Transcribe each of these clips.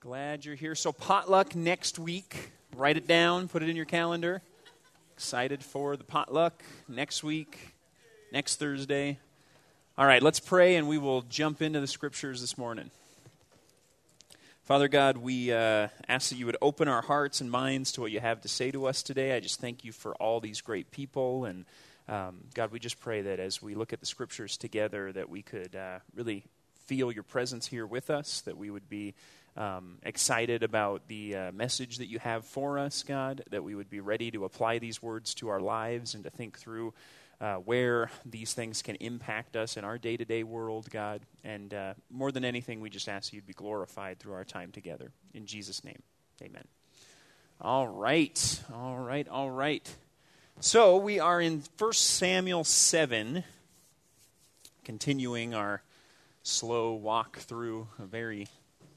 Glad you're here. So, potluck next week. Write it down, put it in your calendar. Excited for the potluck next week, next Thursday. All right, let's pray and we will jump into the scriptures this morning. Father God, we uh, ask that you would open our hearts and minds to what you have to say to us today. I just thank you for all these great people. And um, God, we just pray that as we look at the scriptures together, that we could uh, really feel your presence here with us, that we would be um, excited about the uh, message that you have for us, God, that we would be ready to apply these words to our lives and to think through uh, where these things can impact us in our day to day world, God. And uh, more than anything, we just ask you to be glorified through our time together. In Jesus' name, amen. All right, all right, all right. So we are in 1 Samuel 7, continuing our slow walk through a very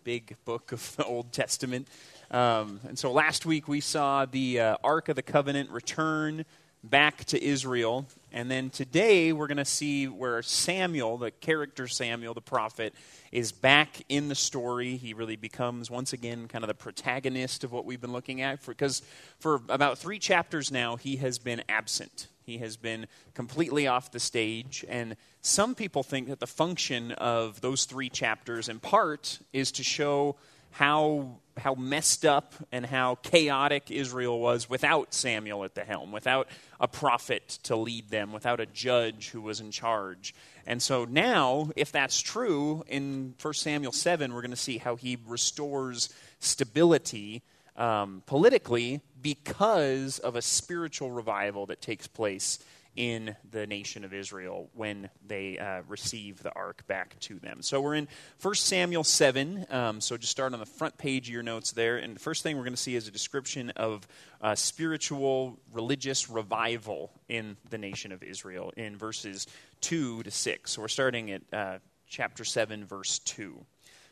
big book of the Old Testament. Um, and so last week we saw the uh, Ark of the Covenant return back to Israel. And then today we're going to see where Samuel, the character Samuel, the prophet, is back in the story. He really becomes, once again, kind of the protagonist of what we've been looking at. Because for, for about three chapters now, he has been absent. He has been completely off the stage. And some people think that the function of those three chapters, in part, is to show how, how messed up and how chaotic Israel was without Samuel at the helm, without a prophet to lead them, without a judge who was in charge. And so now, if that's true, in 1 Samuel 7, we're going to see how he restores stability um, politically because of a spiritual revival that takes place in the nation of Israel when they uh, receive the ark back to them. So we're in 1 Samuel 7. Um, so just start on the front page of your notes there. And the first thing we're going to see is a description of uh, spiritual religious revival in the nation of Israel in verses 2 to 6. So we're starting at uh, chapter 7, verse 2.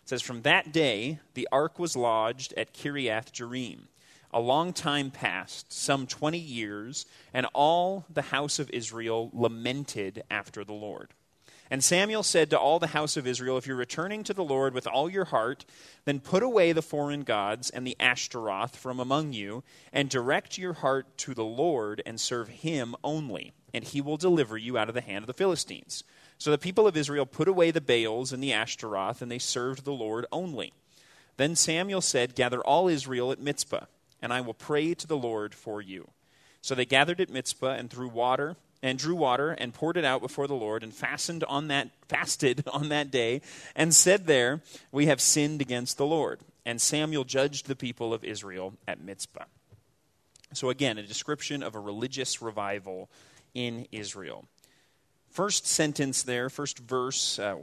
It says, From that day the ark was lodged at Kiriath Jearim a long time passed, some 20 years, and all the house of Israel lamented after the Lord. And Samuel said to all the house of Israel, If you're returning to the Lord with all your heart, then put away the foreign gods and the Ashtaroth from among you, and direct your heart to the Lord and serve him only, and he will deliver you out of the hand of the Philistines. So the people of Israel put away the Baals and the Ashtaroth, and they served the Lord only. Then Samuel said, Gather all Israel at Mizpah and I will pray to the Lord for you. So they gathered at Mizpah and threw water and drew water and poured it out before the Lord and fastened on that fasted on that day and said there, we have sinned against the Lord. And Samuel judged the people of Israel at Mizpah. So again, a description of a religious revival in Israel. First sentence there, first verse, uh,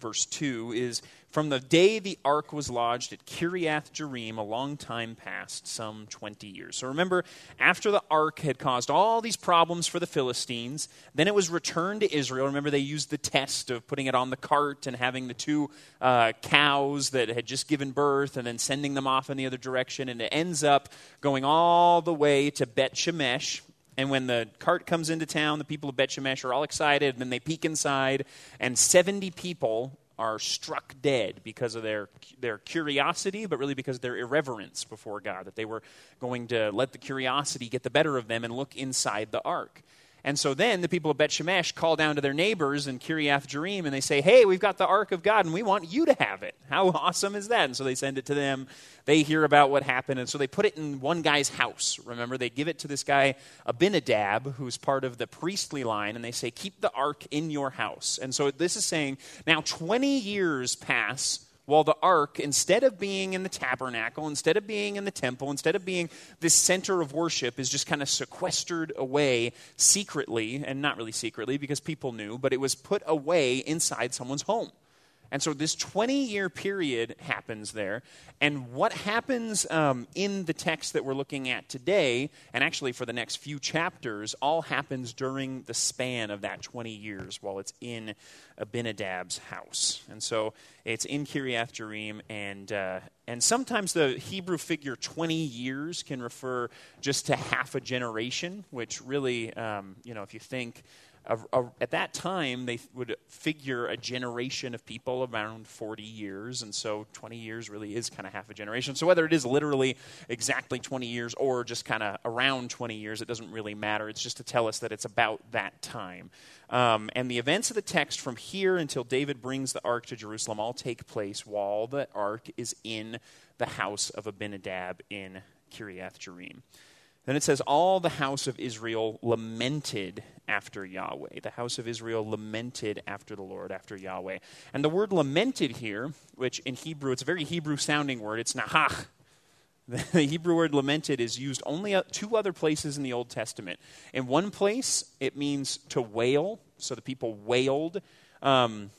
verse 2 is from the day the ark was lodged at Kiriath Jearim, a long time past, some 20 years. So remember, after the ark had caused all these problems for the Philistines, then it was returned to Israel. Remember, they used the test of putting it on the cart and having the two uh, cows that had just given birth and then sending them off in the other direction. And it ends up going all the way to Bet Shemesh, and when the cart comes into town, the people of Bet Shemesh are all excited. And then they peek inside, and 70 people are struck dead because of their, their curiosity, but really because of their irreverence before God, that they were going to let the curiosity get the better of them and look inside the ark. And so then the people of Bet Shemesh call down to their neighbors in Kiriath Jearim and they say, Hey, we've got the Ark of God and we want you to have it. How awesome is that? And so they send it to them. They hear about what happened. And so they put it in one guy's house. Remember, they give it to this guy, Abinadab, who's part of the priestly line, and they say, Keep the Ark in your house. And so this is saying, Now 20 years pass while the ark, instead of being in the tabernacle, instead of being in the temple, instead of being this center of worship, is just kind of sequestered away secretly, and not really secretly because people knew, but it was put away inside someone's home. And so this 20 year period happens there. And what happens um, in the text that we're looking at today, and actually for the next few chapters, all happens during the span of that 20 years while it's in Abinadab's house. And so it's in Kiriath Jearim, and, uh, and sometimes the Hebrew figure 20 years can refer just to half a generation, which really, um, you know, if you think a, a, at that time, they would figure a generation of people around 40 years, and so 20 years really is kind of half a generation. So whether it is literally exactly 20 years or just kind of around 20 years, it doesn't really matter. It's just to tell us that it's about that time. Um, and the events of the text from here until David brings the ark to Jerusalem all take place while the ark is in the house of Abinadab in Kiriath Jearim. Then it says, All the house of Israel lamented after Yahweh. The house of Israel lamented after the Lord, after Yahweh. And the word lamented here, which in Hebrew, it's a very Hebrew sounding word, it's nahach. The Hebrew word lamented is used only two other places in the Old Testament. In one place, it means to wail, so the people wailed. Um,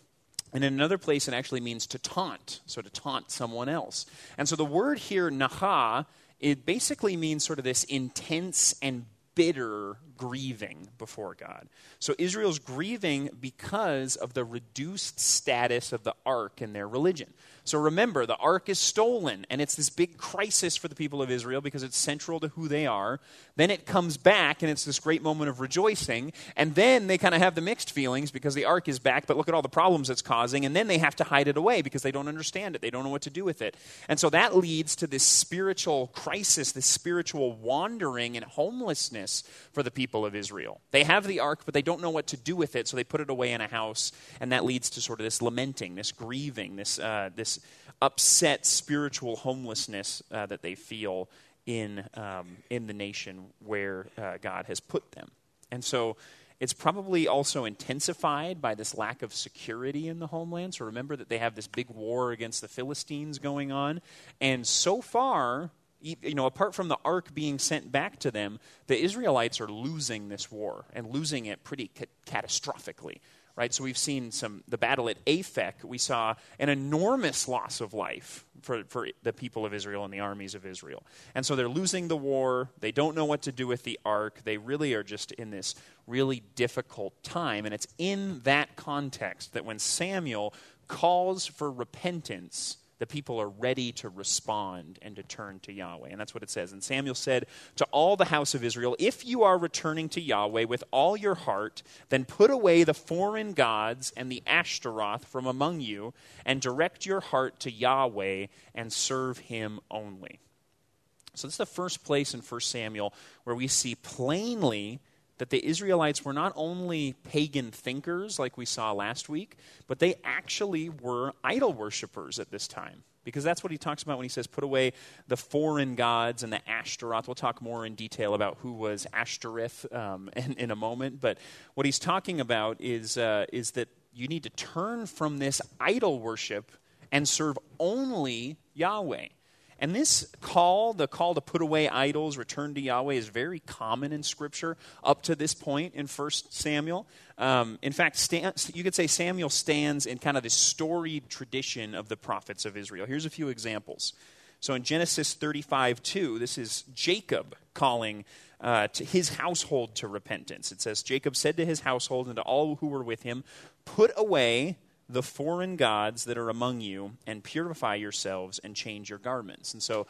and in another place, it actually means to taunt, so to taunt someone else. And so the word here, naha, it basically means sort of this intense and bitter grieving before God. So Israel's grieving because of the reduced status of the ark in their religion. So remember, the ark is stolen, and it's this big crisis for the people of Israel because it's central to who they are. Then it comes back, and it's this great moment of rejoicing. And then they kind of have the mixed feelings because the ark is back, but look at all the problems it's causing. And then they have to hide it away because they don't understand it. They don't know what to do with it. And so that leads to this spiritual crisis, this spiritual wandering and homelessness for the people of Israel. They have the ark, but they don't know what to do with it, so they put it away in a house. And that leads to sort of this lamenting, this grieving, this, uh, this upset spiritual homelessness uh, that they feel in, um, in the nation where uh, God has put them. And so it's probably also intensified by this lack of security in the homeland. So remember that they have this big war against the Philistines going on. And so far, you know, apart from the ark being sent back to them, the Israelites are losing this war and losing it pretty ca- catastrophically right? So we've seen some the battle at Aphek. We saw an enormous loss of life for, for the people of Israel and the armies of Israel. And so they're losing the war. They don't know what to do with the ark. They really are just in this really difficult time. And it's in that context that when Samuel calls for repentance, the people are ready to respond and to turn to Yahweh. And that's what it says. And Samuel said to all the house of Israel, If you are returning to Yahweh with all your heart, then put away the foreign gods and the Ashtaroth from among you, and direct your heart to Yahweh and serve him only. So, this is the first place in 1 Samuel where we see plainly that the Israelites were not only pagan thinkers like we saw last week, but they actually were idol worshippers at this time. Because that's what he talks about when he says, put away the foreign gods and the Ashtaroth. We'll talk more in detail about who was Ashtoreth um, in, in, a moment. But what he's talking about is, uh, is that you need to turn from this idol worship and serve only Yahweh. And this call, the call to put away idols, return to Yahweh, is very common in Scripture up to this point in 1 Samuel. Um, in fact, Stan, you could say Samuel stands in kind of the storied tradition of the prophets of Israel. Here's a few examples. So in Genesis 35 2, this is Jacob calling uh, to his household to repentance. It says, Jacob said to his household and to all who were with him, Put away the foreign gods that are among you and purify yourselves and change your garments. And so,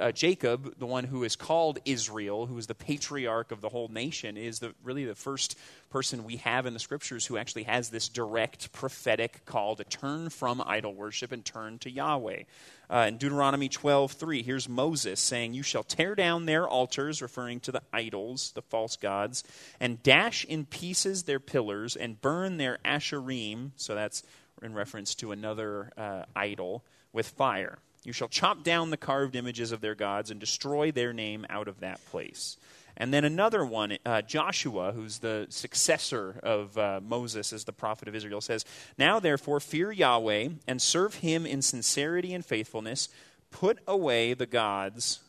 uh, Jacob, the one who is called Israel, who is the patriarch of the whole nation, is the, really the first person we have in the scriptures who actually has this direct prophetic call to turn from idol worship and turn to Yahweh. Uh, in Deuteronomy 12:3, here's Moses saying, "You shall tear down their altars, referring to the idols, the false gods, and dash in pieces their pillars and burn their asherim." So that's in reference to another uh, idol with fire. You shall chop down the carved images of their gods and destroy their name out of that place. And then another one, uh, Joshua, who's the successor of uh, Moses as the prophet of Israel, says, Now therefore fear Yahweh and serve him in sincerity and faithfulness. Put away the gods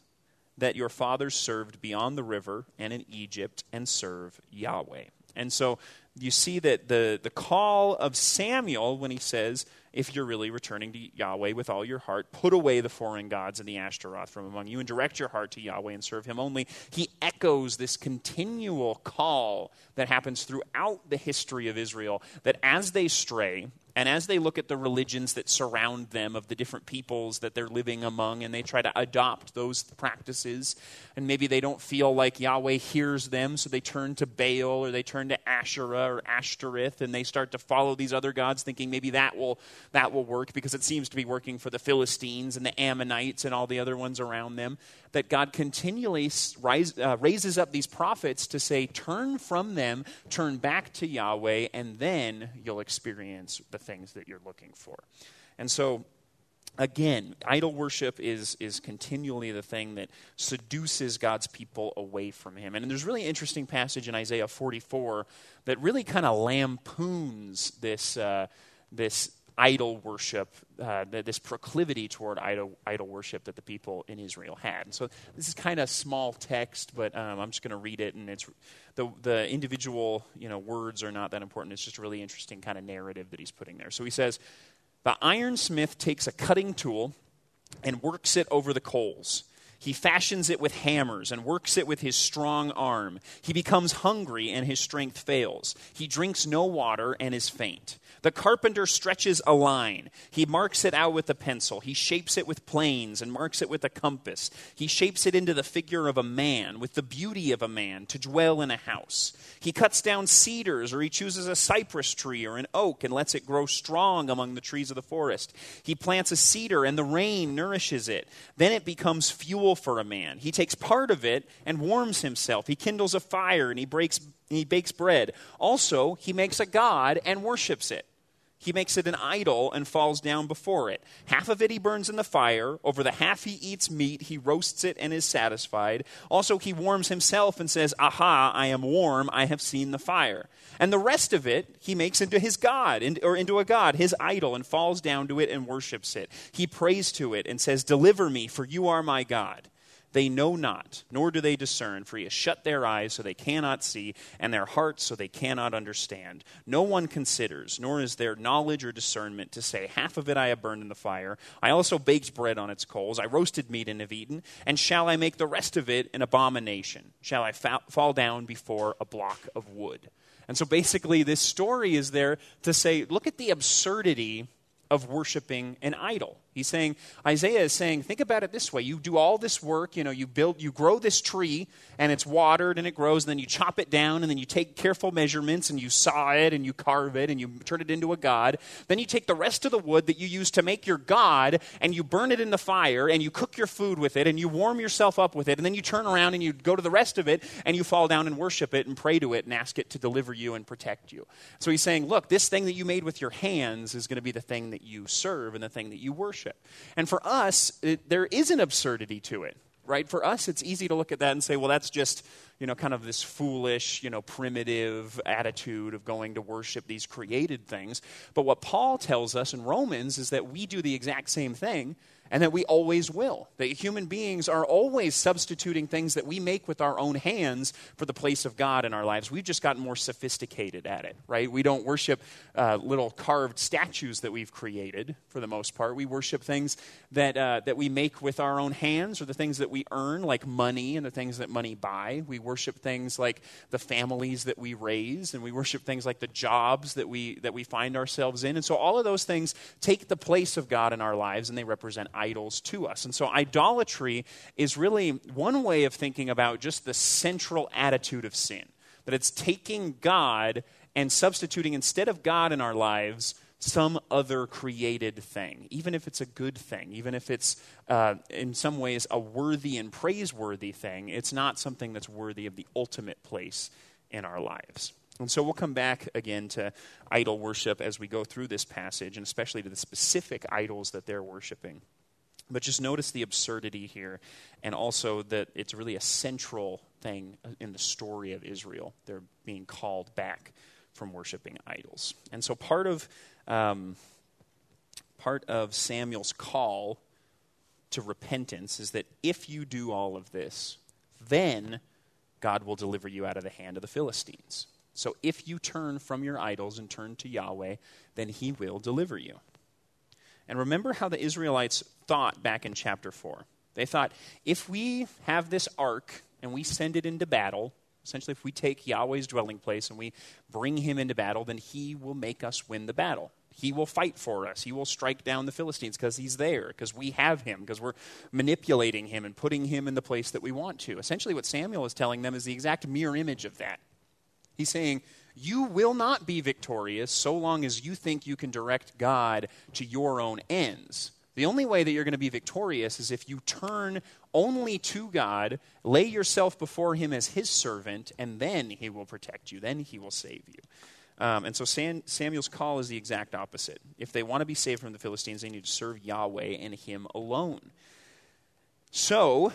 that your fathers served beyond the river and in Egypt and serve Yahweh. And so you see that the, the call of Samuel when he says, if you're really returning to Yahweh with all your heart, put away the foreign gods and the Ashtaroth from among you and direct your heart to Yahweh and serve him only. He echoes this continual call that happens throughout the history of Israel that as they stray, And as they look at the religions that surround them, of the different peoples that they're living among, and they try to adopt those practices, and maybe they don't feel like Yahweh hears them, so they turn to Baal or they turn to Asherah or Ashtoreth, and they start to follow these other gods, thinking maybe that will, that will work because it seems to be working for the Philistines and the Ammonites and all the other ones around them. That God continually rise, uh, raises up these prophets to say, turn from them, turn back to Yahweh, and then you'll experience the things that you're looking for. And so, again, idol worship is, is continually the thing that seduces God's people away from Him. And there's really interesting passage in Isaiah 44 that really kind of lampoons this, uh, this idol worship, uh, this proclivity toward idol, idol worship that the people in Israel had. And so this is kind of small text, but um, I'm just going to read it, and it's the the individual you know words are not that important. It's just a really interesting kind of narrative that he's putting there. So he says, the ironsmith takes a cutting tool and works it over the coals. He fashions it with hammers and works it with his strong arm. He becomes hungry and his strength fails. He drinks no water and is faint. The carpenter stretches a line. He marks it out with a pencil. He shapes it with planes and marks it with a compass. He shapes it into the figure of a man, with the beauty of a man, to dwell in a house. He cuts down cedars, or he chooses a cypress tree or an oak and lets it grow strong among the trees of the forest. He plants a cedar, and the rain nourishes it. Then it becomes fuel for a man. He takes part of it and warms himself. He kindles a fire, and he breaks he bakes bread. Also, he makes a god and worships it. He makes it an idol and falls down before it. Half of it he burns in the fire. Over the half he eats meat. He roasts it and is satisfied. Also, he warms himself and says, Aha, I am warm. I have seen the fire. And the rest of it he makes into his God, or into a God, his idol, and falls down to it and worships it. He prays to it and says, Deliver me, for you are my God. They know not, nor do they discern, for he has shut their eyes so they cannot see, and their hearts so they cannot understand. No one considers, nor is there knowledge or discernment to say, Half of it I have burned in the fire. I also baked bread on its coals. I roasted meat and have eaten. And shall I make the rest of it an abomination? Shall I fa- fall down before a block of wood? And so basically, this story is there to say, look at the absurdity of worshiping an idol. He's saying, Isaiah is saying, think about it this way. You do all this work, you know, you build, you grow this tree, and it's watered and it grows, and then you chop it down, and then you take careful measurements, and you saw it, and you carve it, and you turn it into a god. Then you take the rest of the wood that you use to make your god, and you burn it in the fire, and you cook your food with it, and you warm yourself up with it, and then you turn around and you go to the rest of it, and you fall down and worship it, and pray to it, and ask it to deliver you and protect you. So he's saying, look, this thing that you made with your hands is going to be the thing that you serve and the thing that you worship worship. And for us, it, there is an absurdity to it, right? For us, it's easy to look at that and say, well, that's just, you know, kind of this foolish, you know, primitive attitude of going to worship these created things. But what Paul tells us in Romans is that we do the exact same thing and that we always will. That human beings are always substituting things that we make with our own hands for the place of God in our lives. We've just gotten more sophisticated at it, right? We don't worship uh, little carved statues that we've created for the most part. We worship things that, uh, that we make with our own hands or the things that we earn, like money and the things that money buy. We worship things like the families that we raise, and we worship things like the jobs that we, that we find ourselves in. And so all of those things take the place of God in our lives, and they represent idols to us. And so idolatry is really one way of thinking about just the central attitude of sin that it's taking God and substituting instead of God in our lives some other created thing, even if it's a good thing, even if it's uh, in some ways a worthy and praiseworthy thing, it's not something that's worthy of the ultimate place in our lives. And so we'll come back again to idol worship as we go through this passage, and especially to the specific idols that they're worshiping. But just notice the absurdity here, and also that it's really a central thing in the story of Israel. They're being called back from worshiping idols. And so part of, um, part of Samuel's call to repentance is that if you do all of this, then God will deliver you out of the hand of the Philistines. So if you turn from your idols and turn to Yahweh, then he will deliver you. And remember how the Israelites thought back in chapter 4. They thought, if we have this ark and we send it into battle, essentially, if we take Yahweh's dwelling place and we bring him into battle, then he will make us win the battle. He will fight for us. He will strike down the Philistines because he's there, because we have him, because we're manipulating him and putting him in the place that we want to. Essentially, what Samuel is telling them is the exact mirror image of that. He's saying, You will not be victorious so long as you think you can direct God to your own ends. The only way that you're going to be victorious is if you turn only to God, lay yourself before Him as His servant, and then He will protect you. Then He will save you. Um, and so Sam, Samuel's call is the exact opposite. If they want to be saved from the Philistines, they need to serve Yahweh and Him alone. So,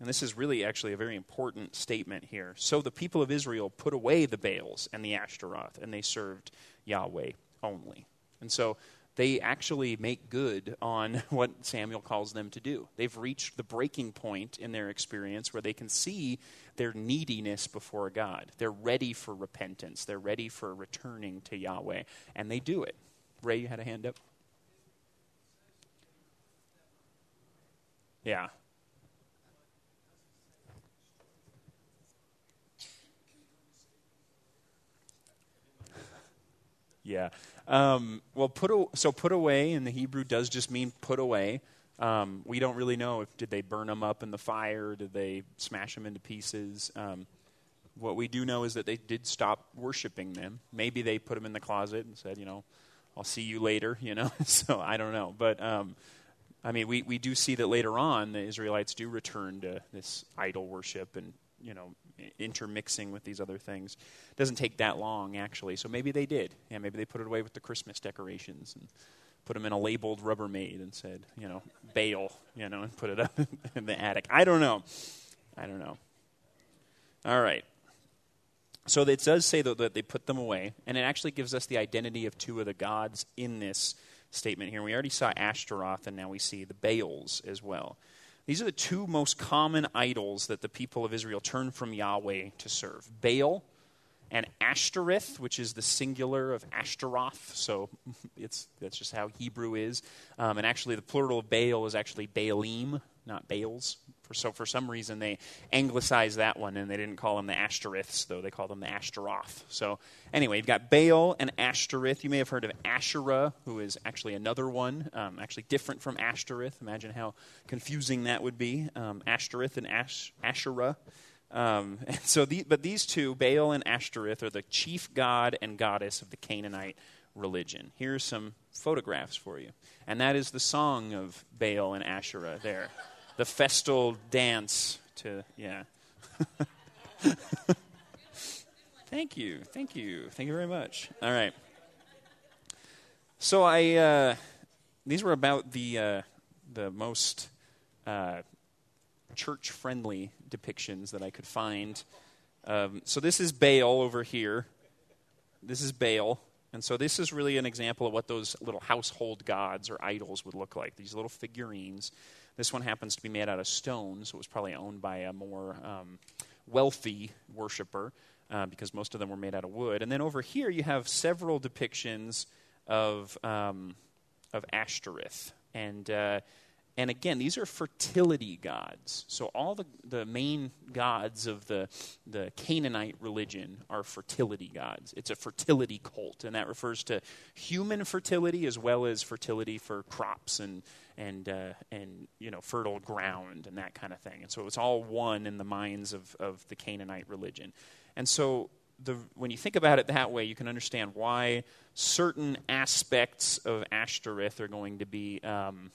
and this is really actually a very important statement here. So the people of Israel put away the Baals and the Ashtaroth, and they served Yahweh only. And so they actually make good on what Samuel calls them to do. They've reached the breaking point in their experience where they can see their neediness before God. They're ready for repentance, they're ready for returning to Yahweh, and they do it. Ray, you had a hand up? Yeah. Yeah. Um, well, put a, so put away in the Hebrew does just mean put away. Um, we don't really know if did they burn them up in the fire, did they smash them into pieces. Um, what we do know is that they did stop worshiping them. Maybe they put them in the closet and said, you know, I'll see you later. You know, so I don't know, but um, I mean, we we do see that later on the Israelites do return to this idol worship and you know intermixing with these other things. It doesn't take that long, actually. So maybe they did. Yeah, maybe they put it away with the Christmas decorations and put them in a labeled Rubbermaid and said, you know, Baal, you know, and put it up in the attic. I don't know. I don't know. All right. So it does say that they put them away, and it actually gives us the identity of two of the gods in this statement here. We already saw Ashtaroth, and now we see the Baals as well. These are the two most common idols that the people of Israel turn from Yahweh to serve Baal and Ashtoreth, which is the singular of Ashtaroth. So it's, that's just how Hebrew is. Um, and actually, the plural of Baal is actually Baalim, not Baals. For, so for some reason they anglicized that one and they didn't call them the Ashtoreths, though they called them the Ashtaroth. So anyway, you've got Baal and Ashtoreth. You may have heard of Asherah, who is actually another one, um, actually different from Ashtoreth. Imagine how confusing that would be. Um, Ashtoreth and Ash- Asherah. Um, and so, the, but these two, Baal and Ashtoreth, are the chief god and goddess of the Canaanite religion. Here's some photographs for you, and that is the song of Baal and Asherah there the festal dance to, yeah. thank you, thank you, thank you very much. All right. So I, uh, these were about the uh, the most uh, church friendly depictions that I could find. Um, so this is Baal over here. This is Baal. And so this is really an example of what those little household gods or idols would look like. These little figurines. This one happens to be made out of stone, so it was probably owned by a more um, wealthy worshiper uh, because most of them were made out of wood. And then over here, you have several depictions of um, of Ashtoreth, and uh, and again, these are fertility gods. So all the, the main gods of the, the Canaanite religion are fertility gods. It's a fertility cult, and that refers to human fertility as well as fertility for crops and, and, uh, and you know, fertile ground and that kind of thing. And so it's all one in the minds of, of the Canaanite religion. And so the, when you think about it that way, you can understand why certain aspects of Ashtoreth are going to be... Um,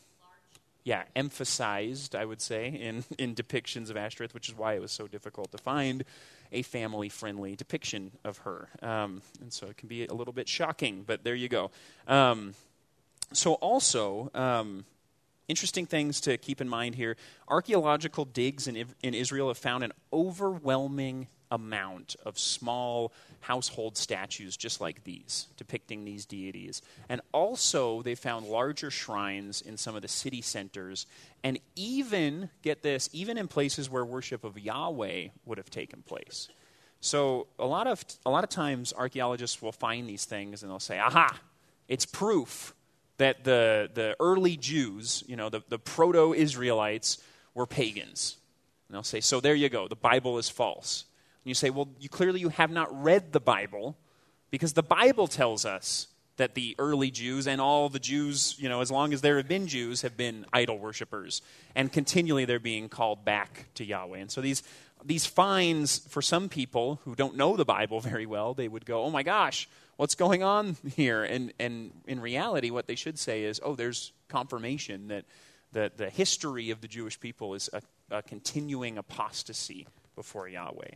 yeah, emphasized, I would say, in, in depictions of Ashtoreth, which is why it was so difficult to find a family friendly depiction of her. Um, and so it can be a little bit shocking, but there you go. Um, so, also, um, interesting things to keep in mind here archaeological digs in, in Israel have found an overwhelming amount of small household statues just like these, depicting these deities. And also, they found larger shrines in some of the city centers, and even, get this, even in places where worship of Yahweh would have taken place. So, a lot of, a lot of times, archaeologists will find these things and they'll say, aha, it's proof that the, the early Jews, you know, the, the proto Israelites, were pagans. And they'll say, so there you go, the Bible is false. And you say, well, you, clearly you have not read the Bible because the Bible tells us that the early Jews and all the Jews, you know, as long as there have been Jews, have been idol worshippers. And continually they're being called back to Yahweh. And so these, these fines, for some people who don't know the Bible very well, they would go, oh my gosh, what's going on here? And, and in reality, what they should say is, oh, there's confirmation that the, the history of the Jewish people is a, a continuing apostasy before Yahweh.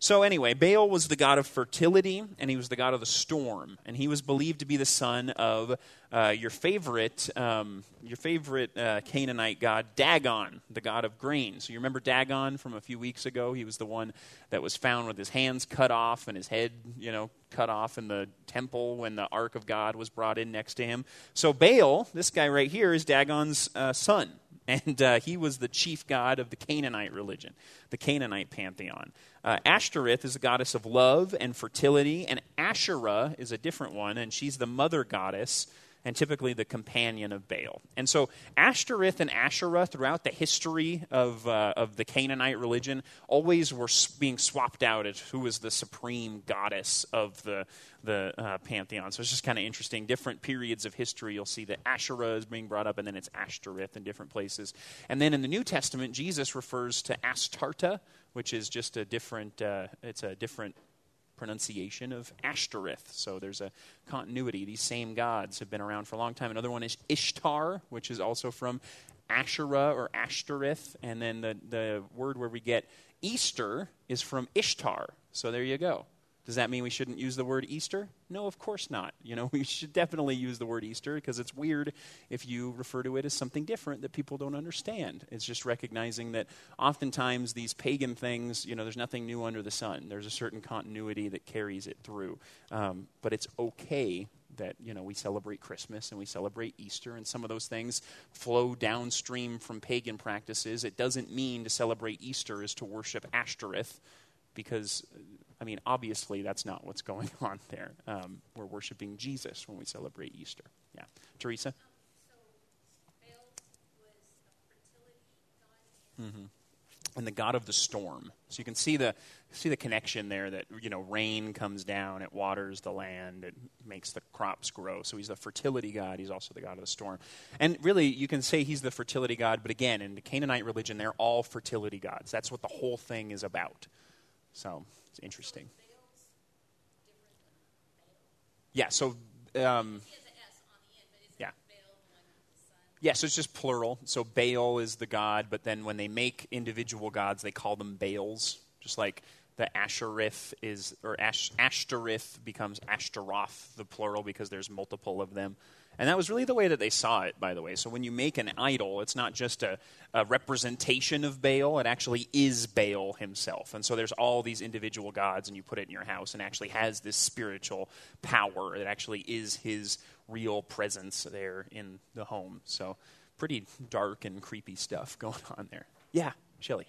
So, anyway, Baal was the god of fertility, and he was the god of the storm, and he was believed to be the son of uh, your favorite, um, your favorite uh, Canaanite god, Dagon, the god of grain. So, you remember Dagon from a few weeks ago? He was the one that was found with his hands cut off and his head, you know, cut off in the temple when the ark of God was brought in next to him. So, Baal, this guy right here, is Dagon's uh, son and uh, he was the chief god of the Canaanite religion, the Canaanite pantheon. Uh, Ashtoreth is a goddess of love and fertility, and Asherah is a different one, and she's the mother goddess and typically the companion of Baal. And so Ashtoreth and Asherah throughout the history of, uh, of the Canaanite religion always were being swapped out as who was the supreme goddess of the, the uh, pantheon. So it's just kind of interesting. Different periods of history, you'll see that Asherah is being brought up, and then it's Ashtoreth in different places. And then in the New Testament, Jesus refers to Astarta, which is just a different, uh, it's a different pronunciation of Ashtoreth. So there's a continuity. These same gods have been around for a long time. Another one is Ishtar, which is also from Asherah or Ashtoreth. And then the, the word where we get Easter is from Ishtar. So there you go. Does that mean we shouldn't use the word Easter? No, of course not. You know, we should definitely use the word Easter because it's weird if you refer to it as something different that people don't understand. It's just recognizing that oftentimes these pagan things, you know, there's nothing new under the sun. There's a certain continuity that carries it through. Um, but it's okay that you know we celebrate Christmas and we celebrate Easter, and some of those things flow downstream from pagan practices. It doesn't mean to celebrate Easter is to worship Ashtoreth, because I mean, obviously, that's not what's going on there. Um, we're worshiping Jesus when we celebrate Easter. Yeah. Teresa? Mm-hmm. And the God of the storm. So you can see the see the connection there. That you know, rain comes down, it waters the land, it makes the crops grow. So he's the fertility God. He's also the God of the storm. And really, you can say he's the fertility God. But again, in the Canaanite religion, they're all fertility gods. That's what the whole thing is about. So it's interesting. Yeah, so. Um, yeah. Yeah, so it's just plural. So Baal is the god, but then when they make individual gods, they call them Baals. Just like the Asherith is, or Ash, Ashtoreth becomes Ashtaroth, the plural, because there's multiple of them. And that was really the way that they saw it, by the way. So when you make an idol, it's not just a, a, representation of Baal, it actually is Baal himself. And so there's all these individual gods, and you put it in your house and actually has this spiritual power that actually is his real presence there in the home. So pretty dark and creepy stuff going on there. Yeah, Shelly.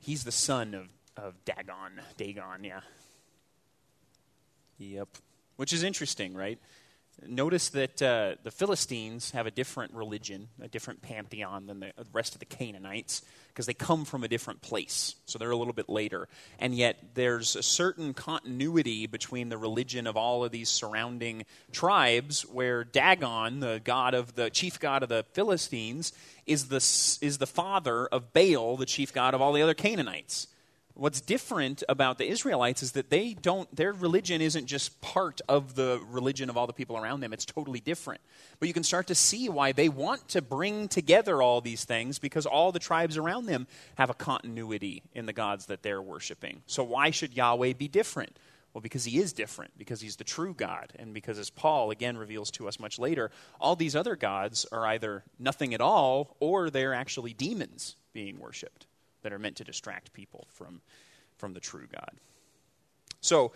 He's the son of, of Dagon. Dagon, yeah. Yep. Which is interesting, right? Notice that uh, the Philistines have a different religion, a different pantheon than the rest of the Canaanites, because they come from a different place. So they're a little bit later. And yet there's a certain continuity between the religion of all of these surrounding tribes, where Dagon, the god of the chief god of the Philistines, is the, is the father of Baal, the chief god of all the other Canaanites what's different about the Israelites is that they don't, their religion isn't just part of the religion of all the people around them. It's totally different. But you can start to see why they want to bring together all these things because all the tribes around them have a continuity in the gods that they're worshiping. So why should Yahweh be different? Well, because he is different, because he's the true God, and because, as Paul again reveals to us much later, all these other gods are either nothing at all or they're actually demons being worshiped that are meant to distract people from, from the true God. So,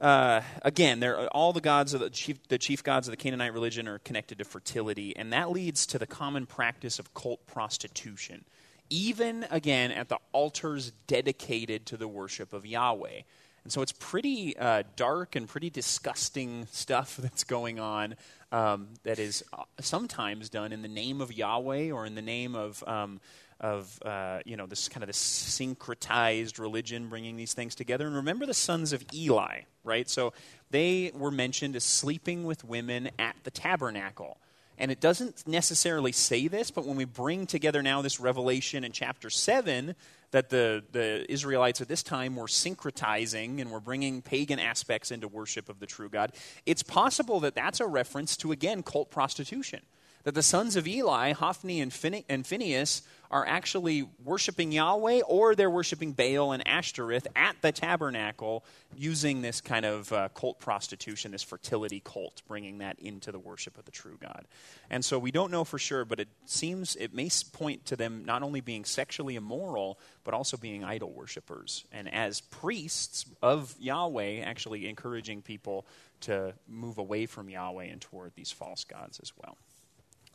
uh, again, all the gods of the chief, the chief gods of the Canaanite religion are connected to fertility, and that leads to the common practice of cult prostitution, even again at the altars dedicated to the worship of Yahweh. And so it's pretty uh, dark and pretty disgusting stuff that's going on um, that is uh, sometimes done in the name of Yahweh or in the name of. Um, of uh, you know this kind of this syncretized religion bringing these things together. And remember the sons of eli right? So they were mentioned as sleeping with women at the tabernacle. And it doesn't necessarily say this but when we bring together now this revelation in chapter 7 that the, the Israelites at this time were syncretizing and were bringing pagan aspects into worship of the true God, it's possible that that's a reference to, again, cult prostitution. That the sons of Eli, Hophni and, Phinehas, are actually worshiping Yahweh or they're worshiping Baal and Ashtoreth at the tabernacle using this kind of uh, cult prostitution, this fertility cult, bringing that into the worship of the true God. And so we don't know for sure, but it seems it may point to them not only being sexually immoral, but also being idol worshippers. And as priests of Yahweh, actually encouraging people to move away from Yahweh and toward these false gods as well.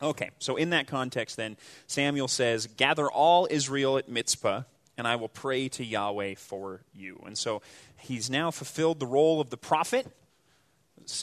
Okay, so in that context, then, Samuel says, Gather all Israel at Mizpah, and I will pray to Yahweh for you. And so he's now fulfilled the role of the prophet.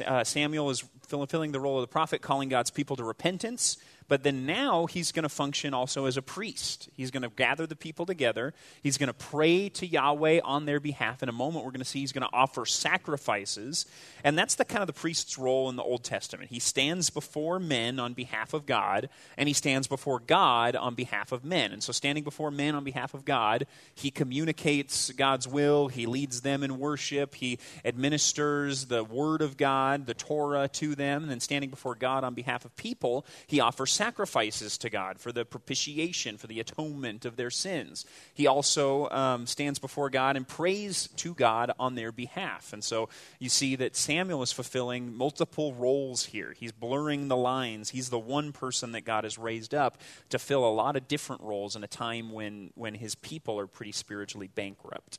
Uh, Samuel is fulfilling the role of the prophet, calling God's people to repentance. But then now he's going to function also as a priest. He's going to gather the people together. He's going to pray to Yahweh on their behalf. In a moment, we're going to see he's going to offer sacrifices. And that's the kind of the priest's role in the Old Testament. He stands before men on behalf of God, and he stands before God on behalf of men. And so, standing before men on behalf of God, he communicates God's will, he leads them in worship, he administers the word of God, the Torah, to them. And then, standing before God on behalf of people, he offers sacrifices to God for the propitiation, for the atonement of their sins. He also um, stands before God and prays to God on their behalf. And so you see that Samuel is fulfilling multiple roles here. He's blurring the lines. He's the one person that God has raised up to fill a lot of different roles in a time when, when his people are pretty spiritually bankrupt.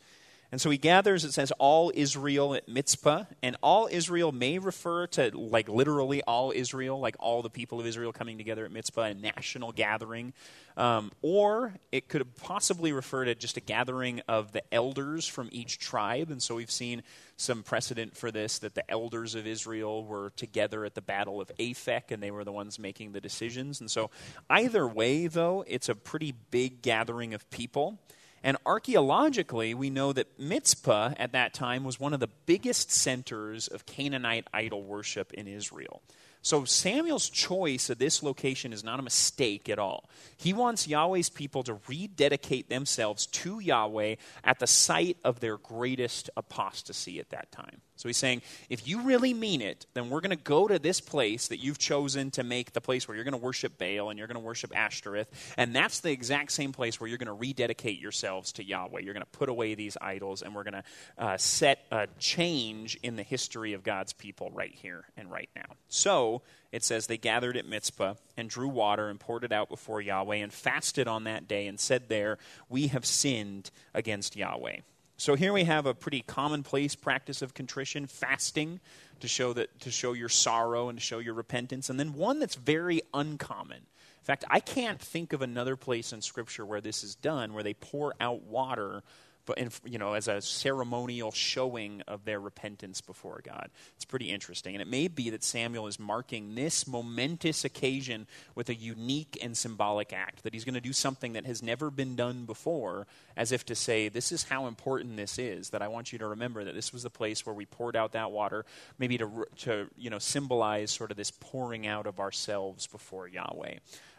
And so he gathers, it says, all Israel at Mizpah. And all Israel may refer to, like, literally all Israel, like all the people of Israel coming together at Mizpah, a national gathering. Um, or it could possibly refer to just a gathering of the elders from each tribe. And so we've seen some precedent for this that the elders of Israel were together at the Battle of Aphek, and they were the ones making the decisions. And so, either way, though, it's a pretty big gathering of people. And archaeologically, we know that Mizpah at that time was one of the biggest centers of Canaanite idol worship in Israel. So Samuel's choice of this location is not a mistake at all. He wants Yahweh's people to rededicate themselves to Yahweh at the site of their greatest apostasy at that time. So he's saying, if you really mean it, then we're going to go to this place that you've chosen to make the place where you're going to worship Baal and you're going to worship Ashtoreth. And that's the exact same place where you're going to rededicate yourselves to Yahweh. You're going to put away these idols, and we're going to uh, set a change in the history of God's people right here and right now. So it says, They gathered at Mizpah and drew water and poured it out before Yahweh and fasted on that day and said there, We have sinned against Yahweh. So here we have a pretty commonplace practice of contrition, fasting to show that to show your sorrow and to show your repentance, and then one that's very uncommon. In fact, I can't think of another place in Scripture where this is done, where they pour out water in, you know, as a ceremonial showing of their repentance before God. It's pretty interesting. And it may be that Samuel is marking this momentous occasion with a unique and symbolic act, that he's going to do something that has never been done before, as if to say, This is how important this is, that I want you to remember that this was the place where we poured out that water, maybe to, to you know, symbolize sort of this pouring out of ourselves before Yahweh.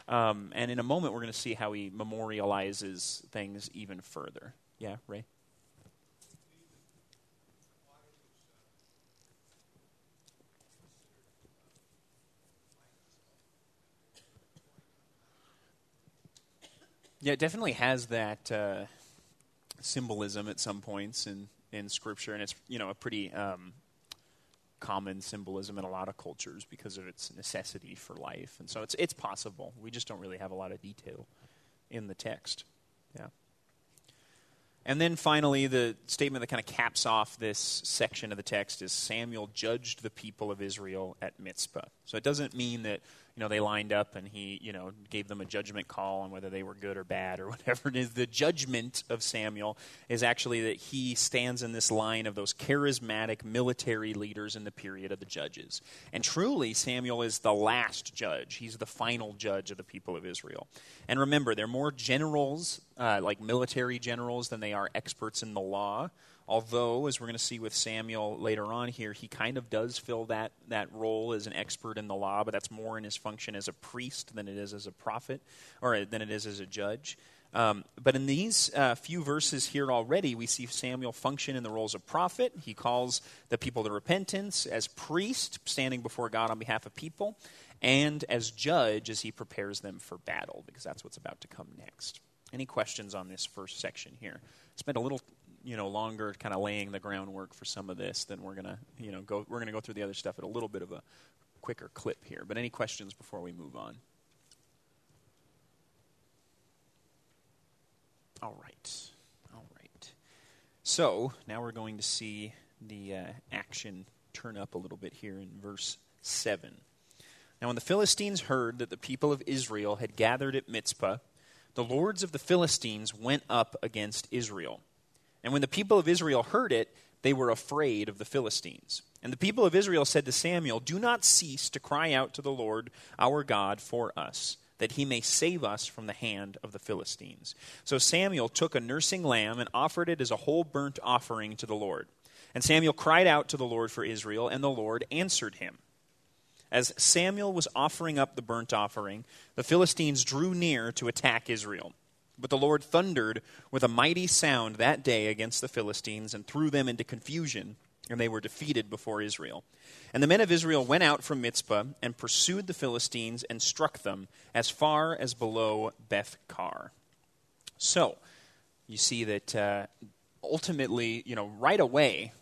Um, and in a moment, we're going to see how he memorializes things even further. Yeah, Ray? Yeah, it definitely has that uh, symbolism at some points in, in Scripture, and it's you know a pretty um, common symbolism in a lot of cultures because of its necessity for life, and so it's it's possible. We just don't really have a lot of detail in the text. Yeah. And then finally, the statement that kind of caps off this section of the text is Samuel judged the people of Israel at Mizpah. So it doesn't mean that you know, they lined up and he, you know, gave them a judgment call on whether they were good or bad or whatever it is. The judgment of Samuel is actually that he stands in this line of those charismatic military leaders in the period of the judges. And truly, Samuel is the last judge. He's the final judge of the people of Israel. And remember, they're more generals, uh, like military generals, than they are experts in the law. Although, as we're going to see with Samuel later on here, he kind of does fill that, that role as an expert in the law, but that's more in his function as a priest than it is as a prophet, or than it is as a judge. Um, but in these uh, few verses here already, we see Samuel function in the roles of prophet. He calls the people to repentance, as priest, standing before God on behalf of people, and as judge as he prepares them for battle, because that's what's about to come next. Any questions on this first section here? Spend a little you know longer kind of laying the groundwork for some of this then we're to you know go we're to go through the other stuff at a little bit of a quicker clip here. But any questions before we move on? All right. All right. So now we're going to see the uh, action turn up a little bit here in verse 7 now when the philistines heard that the people of israel had gathered at mizpah the lords of the philistines went up against israel and when the people of Israel heard it, they were afraid of the Philistines. And the people of Israel said to Samuel, Do not cease to cry out to the Lord our God for us, that he may save us from the hand of the Philistines. So Samuel took a nursing lamb and offered it as a whole burnt offering to the Lord. And Samuel cried out to the Lord for Israel, and the Lord answered him. As Samuel was offering up the burnt offering, the Philistines drew near to attack Israel. But the Lord thundered with a mighty sound that day against the Philistines and threw them into confusion, and they were defeated before Israel. And the men of Israel went out from Mizpah and pursued the Philistines and struck them as far as below Beth Kar. So, you see that uh, ultimately, you know, right away,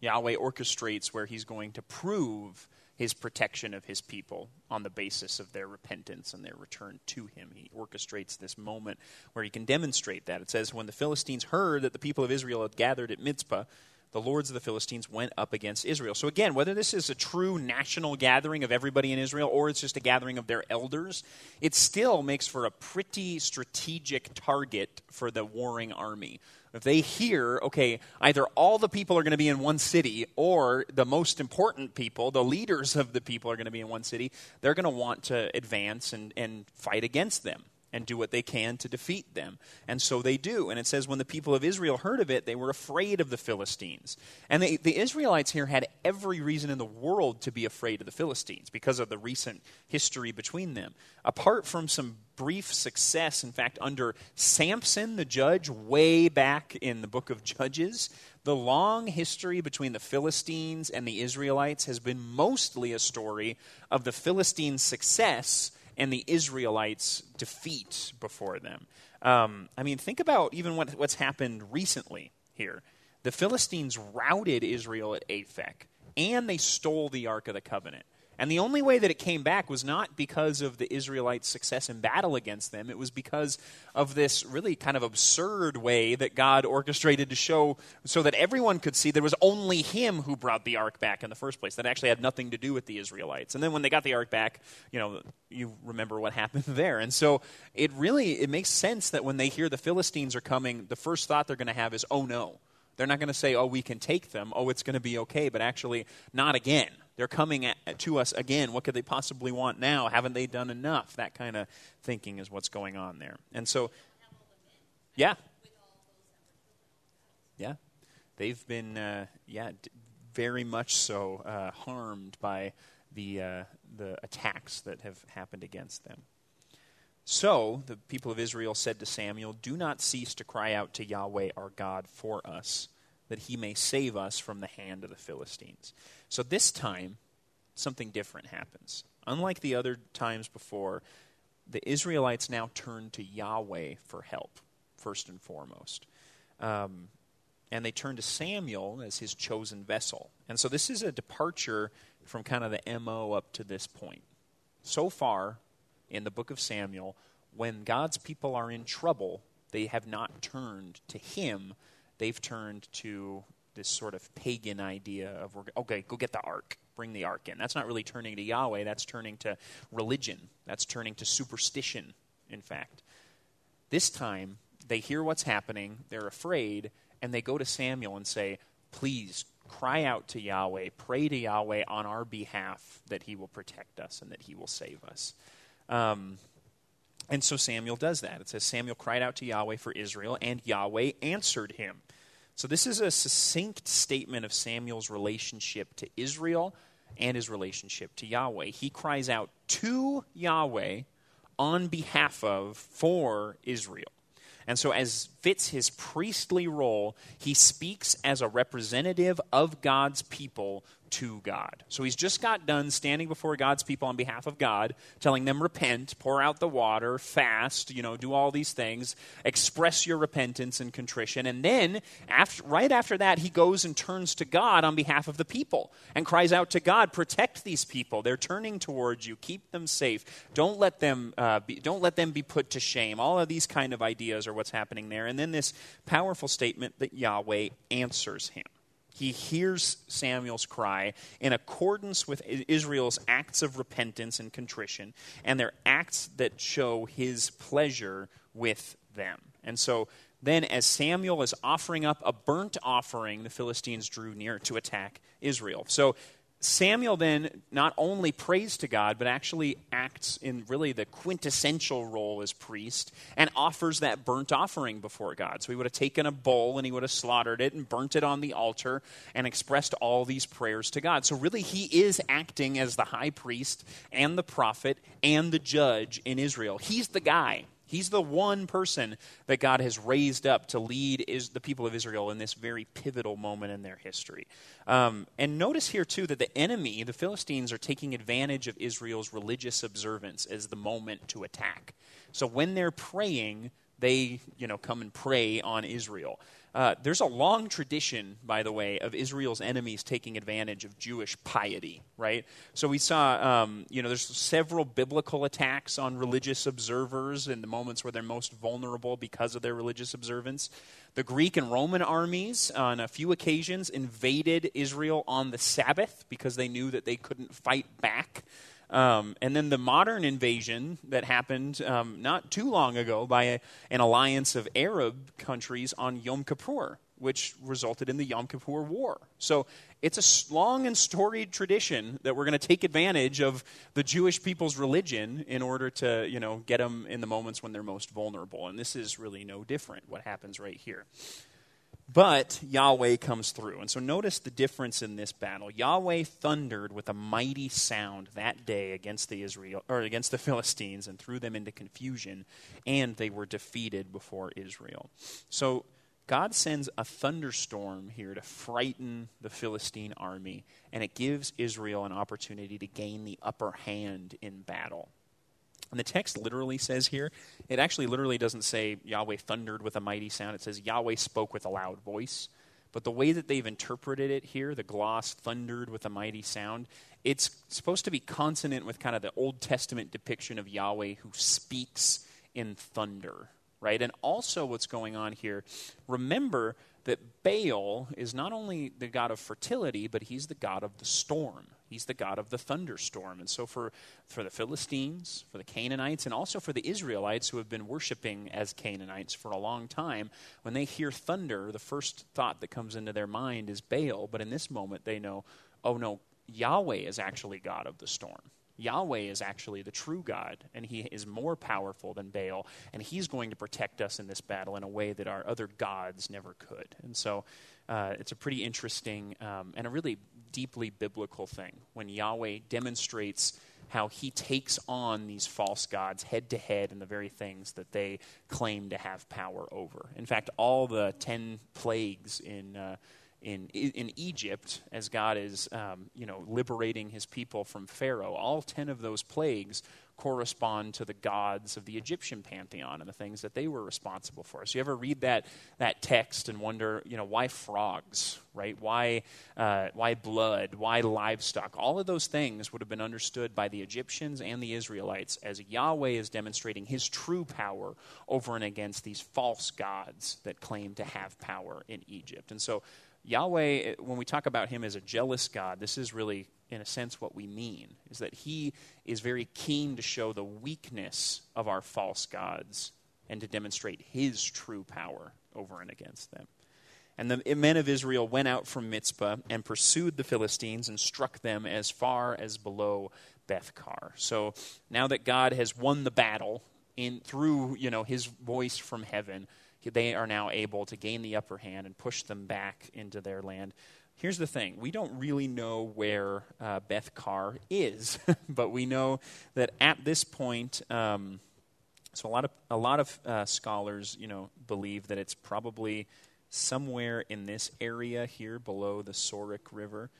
Yahweh orchestrates where he's going to prove his protection of his people on the basis of their repentance and their return to him. He orchestrates this moment where he can demonstrate that. It says, When the Philistines heard that the people of Israel had gathered at Mizpah, the lords of the Philistines went up against Israel. So, again, whether this is a true national gathering of everybody in Israel or it's just a gathering of their elders, it still makes for a pretty strategic target for the warring army if they hear, okay, either all the people are going to be in one city or the most important people, the leaders of the people are going to be in one city, they're going to want to advance and, and fight against them and do what they can to defeat them. And so they do. And it says, when the people of Israel heard of it, they were afraid of the Philistines. And they, the Israelites here had every reason in the world to be afraid of the Philistines because of the recent history between them. Apart from some brief success, in fact, under Samson, the judge, way back in the book of Judges, the long history between the Philistines and the Israelites has been mostly a story of the Philistines' success and the Israelites' defeat before them. Um, I mean, think about even what, what's happened recently here. The Philistines routed Israel at Aphek, and they stole the Ark of the Covenant. And the only way that it came back was not because of the Israelites' success in battle against them. It was because of this really kind of absurd way that God orchestrated to show so that everyone could see there was only Him who brought the ark back in the first place. That actually had nothing to do with the Israelites. And then when they got the ark back, you know, you remember what happened there. And so it really it makes sense that when they hear the Philistines are coming, the first thought they're going to have is, "Oh no." They're not going to say, "Oh, we can take them. Oh, it's going to be okay," but actually, not again they're coming at, to us again. What could they possibly want now? Haven't they done enough? That kind of thinking is what's going on there. And so, yeah. Yeah. They've been, uh, yeah, d- very much so uh, harmed by the, uh, the attacks that have happened against them. So the people of Israel said to Samuel, Do not cease to cry out to Yahweh our God for us that he may save us from the hand of the Philistines. So this time, something different happens. Unlike the other times before, the Israelites now turn to Yahweh for help, first and foremost. Um, and they turn to Samuel as his chosen vessel. And so this is a departure from kind of the MO up to this point. So far in the book of Samuel, when God's people are in trouble, they have not turned to him they've turned to this sort of pagan idea of okay, go get the ark. bring the ark in. That's not really turning to Yahweh, that's turning to religion, that's turning to superstition, in fact. This time, they hear what's happening, they're afraid, and they go to Samuel and say, Please cry out to Yahweh, pray to Yahweh on our behalf that he will protect us and that he will save us. Um, and so Samuel does that. It says, Samuel cried out to Yahweh for Israel, and Yahweh answered him. So this is a succinct statement of Samuel's relationship to Israel and his relationship to Yahweh. He cries out to Yahweh on behalf of, for Israel. And so, as fits his priestly role, he speaks as a representative of God's people to God. So he's just got done standing before God's people on behalf of God, telling them, repent, pour out the water, fast, you know, do all these things, express your repentance and contrition. And then, after, right after that, he goes and turns to God on behalf of the people and cries out to God, protect these people. They're turning towards you. Keep them safe. Don't let them, uh, be, don't let them be put to shame. All of these kind of ideas are what's happening there. And then this powerful statement that Yahweh answers him. He hears Samuel's cry in accordance with Israel's acts of repentance and contrition, and their acts that show his pleasure with them. And so then, as Samuel is offering up a burnt offering, the Philistines drew near to attack Israel. So Samuel then not only prays to God, but actually acts in really the quintessential role as priest and offers that burnt offering before God. So he would have taken a bull and he would have slaughtered it and burnt it on the altar and expressed all these prayers to God. So really, he is acting as the high priest and the prophet and the judge in Israel. He's the guy He's the one person that God has raised up to lead is the people of Israel in this very pivotal moment in their history. Um, and notice here, too, that the enemy, the Philistines, are taking advantage of Israel's religious observance as the moment to attack. So when they're praying, they you know, come and pray on Israel. Uh, there's a long tradition, by the way, of Israel's enemies taking advantage of Jewish piety, right? So we saw, um, you know, there's several biblical attacks on religious observers in the moments where they're most vulnerable because of their religious observance. The Greek and Roman armies, on a few occasions, invaded Israel on the Sabbath because they knew that they couldn't fight back. Um, and then the modern invasion that happened um, not too long ago by a, an alliance of Arab countries on Yom Kippur, which resulted in the Yom Kippur War. So it's a long and storied tradition that we're going to take advantage of the Jewish people's religion in order to, you know, get them in the moments when they're most vulnerable. And this is really no different. What happens right here. But Yahweh comes through. And so notice the difference in this battle. Yahweh thundered with a mighty sound that day against the Israel or against the Philistines and threw them into confusion, and they were defeated before Israel. So God sends a thunderstorm here to frighten the Philistine army, and it gives Israel an opportunity to gain the upper hand in battle. And the text literally says here, it actually literally doesn't say Yahweh thundered with a mighty sound. It says Yahweh spoke with a loud voice. But the way that they've interpreted it here, the gloss thundered with a mighty sound, it's supposed to be consonant with kind of the Old Testament depiction of Yahweh who speaks in thunder, right? And also what's going on here, remember that Baal is not only the god of fertility, but he's the god of the storm. He's the God of the thunderstorm. And so, for, for the Philistines, for the Canaanites, and also for the Israelites who have been worshiping as Canaanites for a long time, when they hear thunder, the first thought that comes into their mind is Baal. But in this moment, they know, oh no, Yahweh is actually God of the storm. Yahweh is actually the true God, and He is more powerful than Baal, and He's going to protect us in this battle in a way that our other gods never could. And so uh, it's a pretty interesting um, and a really deeply biblical thing when Yahweh demonstrates how he takes on these false gods head to head in the very things that they claim to have power over. In fact, all the ten plagues in. Uh, in, in Egypt, as God is, um, you know, liberating his people from Pharaoh, all ten of those plagues correspond to the gods of the Egyptian pantheon and the things that they were responsible for. So you ever read that that text and wonder, you know, why frogs, right? Why uh, why blood? Why livestock? All of those things would have been understood by the Egyptians and the Israelites as Yahweh is demonstrating His true power over and against these false gods that claim to have power in Egypt. And so Yahweh, when we talk about him as a jealous God, this is really, in a sense, what we mean is that he is very keen to show the weakness of our false gods and to demonstrate his true power over and against them. And the men of Israel went out from Mizpah and pursued the Philistines and struck them as far as below Bethkar. So now that God has won the battle in through you know his voice from heaven, they are now able to gain the upper hand and push them back into their land. Here's the thing: we don't really know where uh, Bethkar is, but we know that at this point. Um, so a lot of a lot of uh, scholars, you know, believe that it's probably somewhere in this area here below the Sorek River.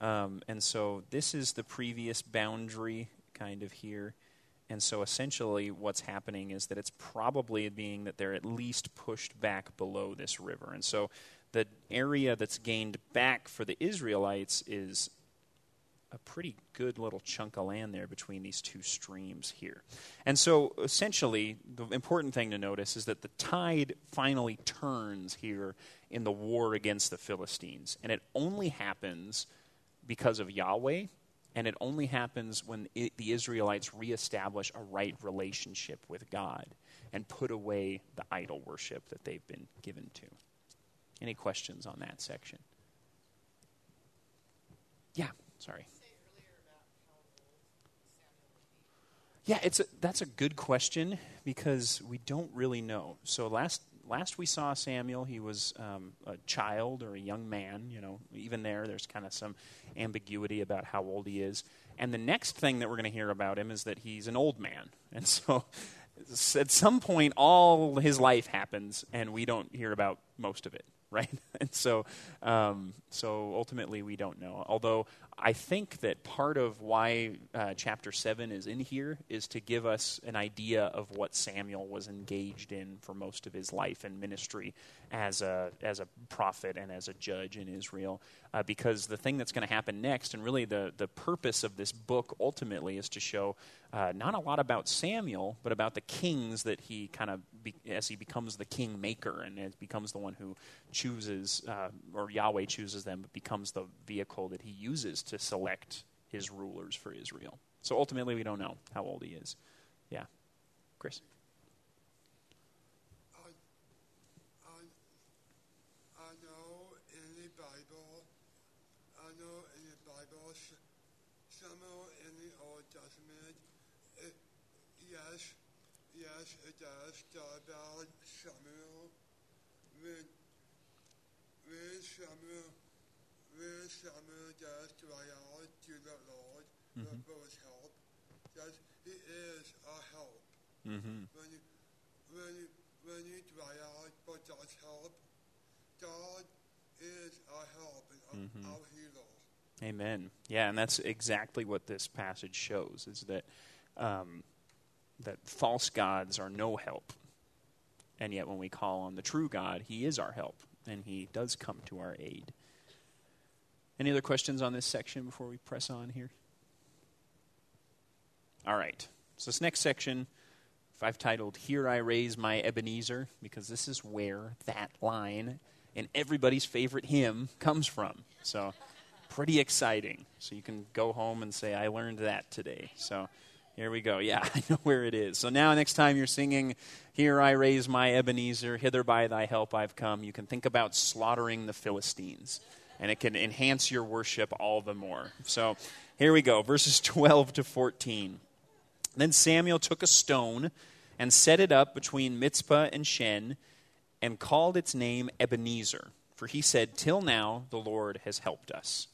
Um, and so this is the previous boundary kind of here. And so essentially what's happening is that it's probably being that they're at least pushed back below this river. And so the area that's gained back for the Israelites is a pretty good little chunk of land there between these two streams here. And so essentially, the important thing to notice is that the tide finally turns here in the war against the Philistines. And it only happens because of Yahweh, and it only happens when it, the Israelites reestablish a right relationship with God and put away the idol worship that they've been given to. Any questions on that section? Yeah, sorry. Yeah, it's a, that's a good question because we don't really know. So last last we saw Samuel, he was um, a child or a young man. You know, even there, there's kind of some ambiguity about how old he is. And the next thing that we're going to hear about him is that he's an old man. And so, at some point, all his life happens, and we don't hear about most of it right? and so, um, so ultimately, we don't know. Although I think that part of why uh, chapter 7 is in here is to give us an idea of what Samuel was engaged in for most of his life and ministry as a, as a prophet and as a judge in Israel. Uh, because the thing that's going to happen next, and really the, the purpose of this book ultimately, is to show uh, not a lot about Samuel, but about the kings that he kind of, as he becomes the king maker and becomes the one who chooses, uh, or Yahweh chooses them, but becomes the vehicle that he uses to select his rulers for Israel. So ultimately, we don't know how old he is. Yeah. Chris? Samuel when, when when the Lord mm-hmm. help, he is help. When you when you when you cry out for God's help, God is our help and mm-hmm. our hero. Amen. Yeah, and that's exactly what this passage shows: is that um, that false gods are no help. And yet, when we call on the true God, He is our help, and He does come to our aid. Any other questions on this section before we press on here? All right. So, this next section, if I've titled Here I Raise My Ebenezer, because this is where that line in everybody's favorite hymn comes from. So, pretty exciting. So, you can go home and say, I learned that today. So, here we go. Yeah, I know where it is. So now, next time you're singing, Here I raise my Ebenezer, hither by thy help I've come, you can think about slaughtering the Philistines. And it can enhance your worship all the more. So here we go, verses 12 to 14. Then Samuel took a stone and set it up between Mizpah and Shen and called its name Ebenezer. For he said, Till now the Lord has helped us.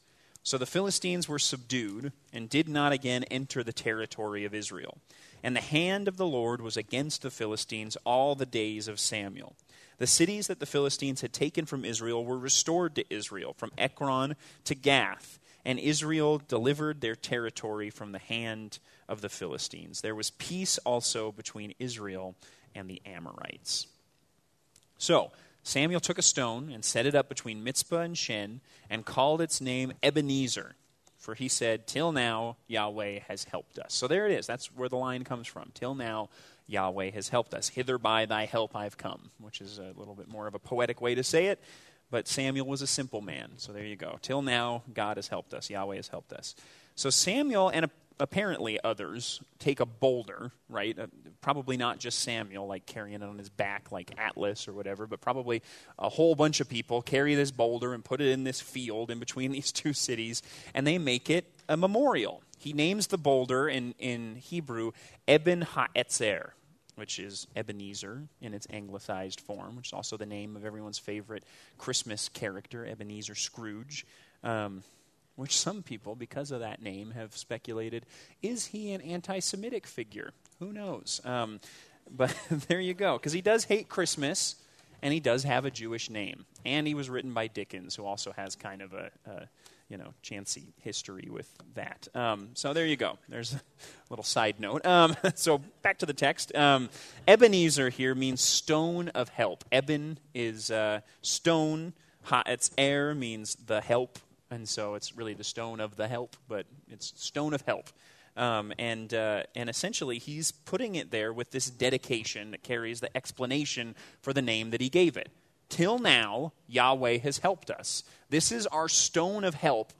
So the Philistines were subdued and did not again enter the territory of Israel. And the hand of the Lord was against the Philistines all the days of Samuel. The cities that the Philistines had taken from Israel were restored to Israel, from Ekron to Gath, and Israel delivered their territory from the hand of the Philistines. There was peace also between Israel and the Amorites. So, Samuel took a stone and set it up between Mizpah and Shen and called its name Ebenezer. For he said, Till now, Yahweh has helped us. So there it is. That's where the line comes from. Till now, Yahweh has helped us. Hither by thy help I've come, which is a little bit more of a poetic way to say it. but Samuel was a simple man. So there you go. Till now, God has helped us. Yahweh has helped us. So Samuel and apparently others take a boulder, right? Uh, probably not just Samuel, like carrying it on his back, like Atlas or whatever, but probably a whole bunch of people carry this boulder and put it in this field in between these two cities, and they make it a memorial. He names the boulder in, in Hebrew Eben Ha'etzer, which is Ebenezer in its anglicized form, which is also the name of everyone's favorite Christmas character, Ebenezer Scrooge. Um, which some people, because of that name, have speculated is he an anti Semitic figure? Who knows? Um, but there you go, because he does hate Christmas, and he does have a Jewish name. And he was written by Dickens, who also has kind of a, a you know, chancy history with that. Um, so there you go. There's a little side note. Um, so back to the text. Um, Ebenezer here means stone of help. Eben is uh, stone. It's air means the help and so it's really the stone of the help, but it's stone of help. Um, and uh, and essentially, he's putting it there with this dedication that carries the explanation for the name that he gave it. Till now, Yahweh has helped us. This is our stone of help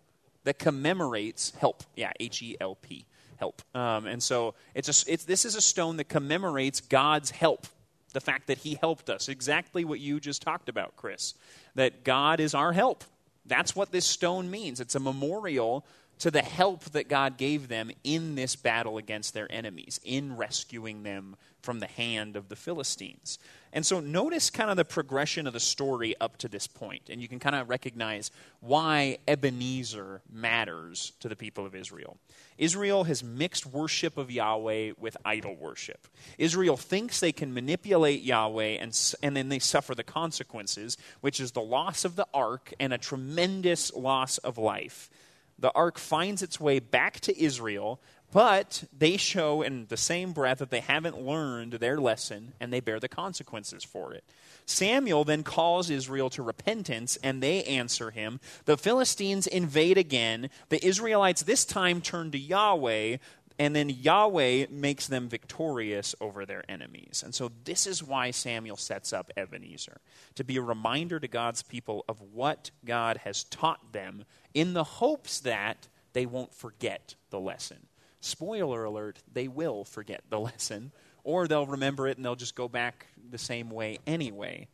that commemorates help. Yeah, H E L P, help. Um, and so it's a, it's, this is a stone that commemorates God's help, the fact that He helped us. Exactly what you just talked about, Chris. That God is our help. That's what this stone means. It's a memorial to the help that God gave them in this battle against their enemies, in rescuing them from the hand of the Philistines. And so notice kind of the progression of the story up to this point, and you can kind of recognize why Ebenezer matters to the people of Israel. Israel has mixed worship of Yahweh with idol worship. Israel thinks they can manipulate Yahweh, and, and then they suffer the consequences, which is the loss of the ark and a tremendous loss of life. The ark finds its way back to Israel, but they show in the same breath that they haven't learned their lesson and they bear the consequences for it. Samuel then calls Israel to repentance and they answer him. The Philistines invade again. The Israelites this time turn to Yahweh, and then Yahweh makes them victorious over their enemies. And so this is why Samuel sets up Ebenezer to be a reminder to God's people of what God has taught them in the hopes that they won't forget the lesson spoiler alert, they will forget the lesson, or they'll remember it and they'll just go back the same way anyway.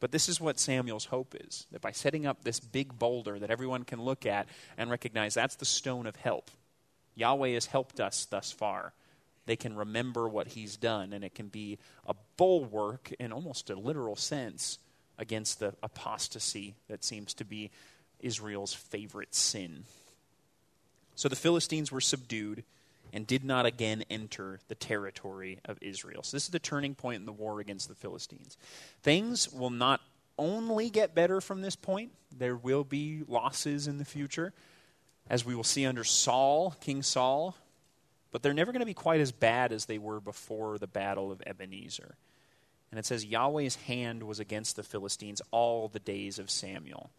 But this is what Samuel's hope is that by setting up this big boulder that everyone can look at and recognize that's the stone of help. Yahweh has helped us thus far. They can remember what he's done, and it can be a bulwark in almost a literal sense against the apostasy that seems to be Israel's favorite sin. So the Philistines were subdued and did not again enter the territory of Israel. So, this is the turning point in the war against the Philistines. Things will not only get better from this point, there will be losses in the future, as we will see under Saul, King Saul, but they're never going to be quite as bad as they were before the battle of Ebenezer. And it says, Yahweh's hand was against the Philistines all the days of Samuel.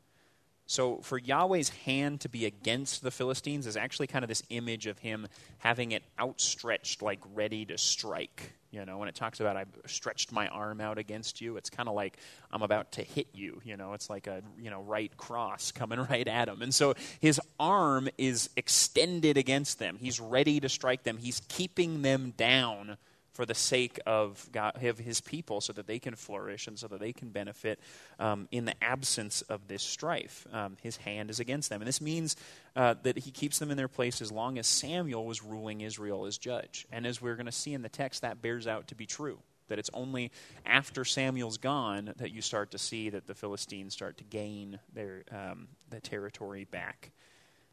So, for Yahweh's hand to be against the Philistines is actually kind of this image of him having it outstretched, like ready to strike. You know, when it talks about I've stretched my arm out against you, it's kind of like I'm about to hit you. You know, it's like a you know right cross coming right at him, and so his arm is extended against them. He's ready to strike them. He's keeping them down for the sake of, God, of his people so that they can flourish and so that they can benefit um, in the absence of this strife. Um, his hand is against them. And this means uh, that he keeps them in their place as long as Samuel was ruling Israel as judge. And as we're going to see in the text, that bears out to be true. That it's only after Samuel's gone that you start to see that the Philistines start to gain their um, the territory back.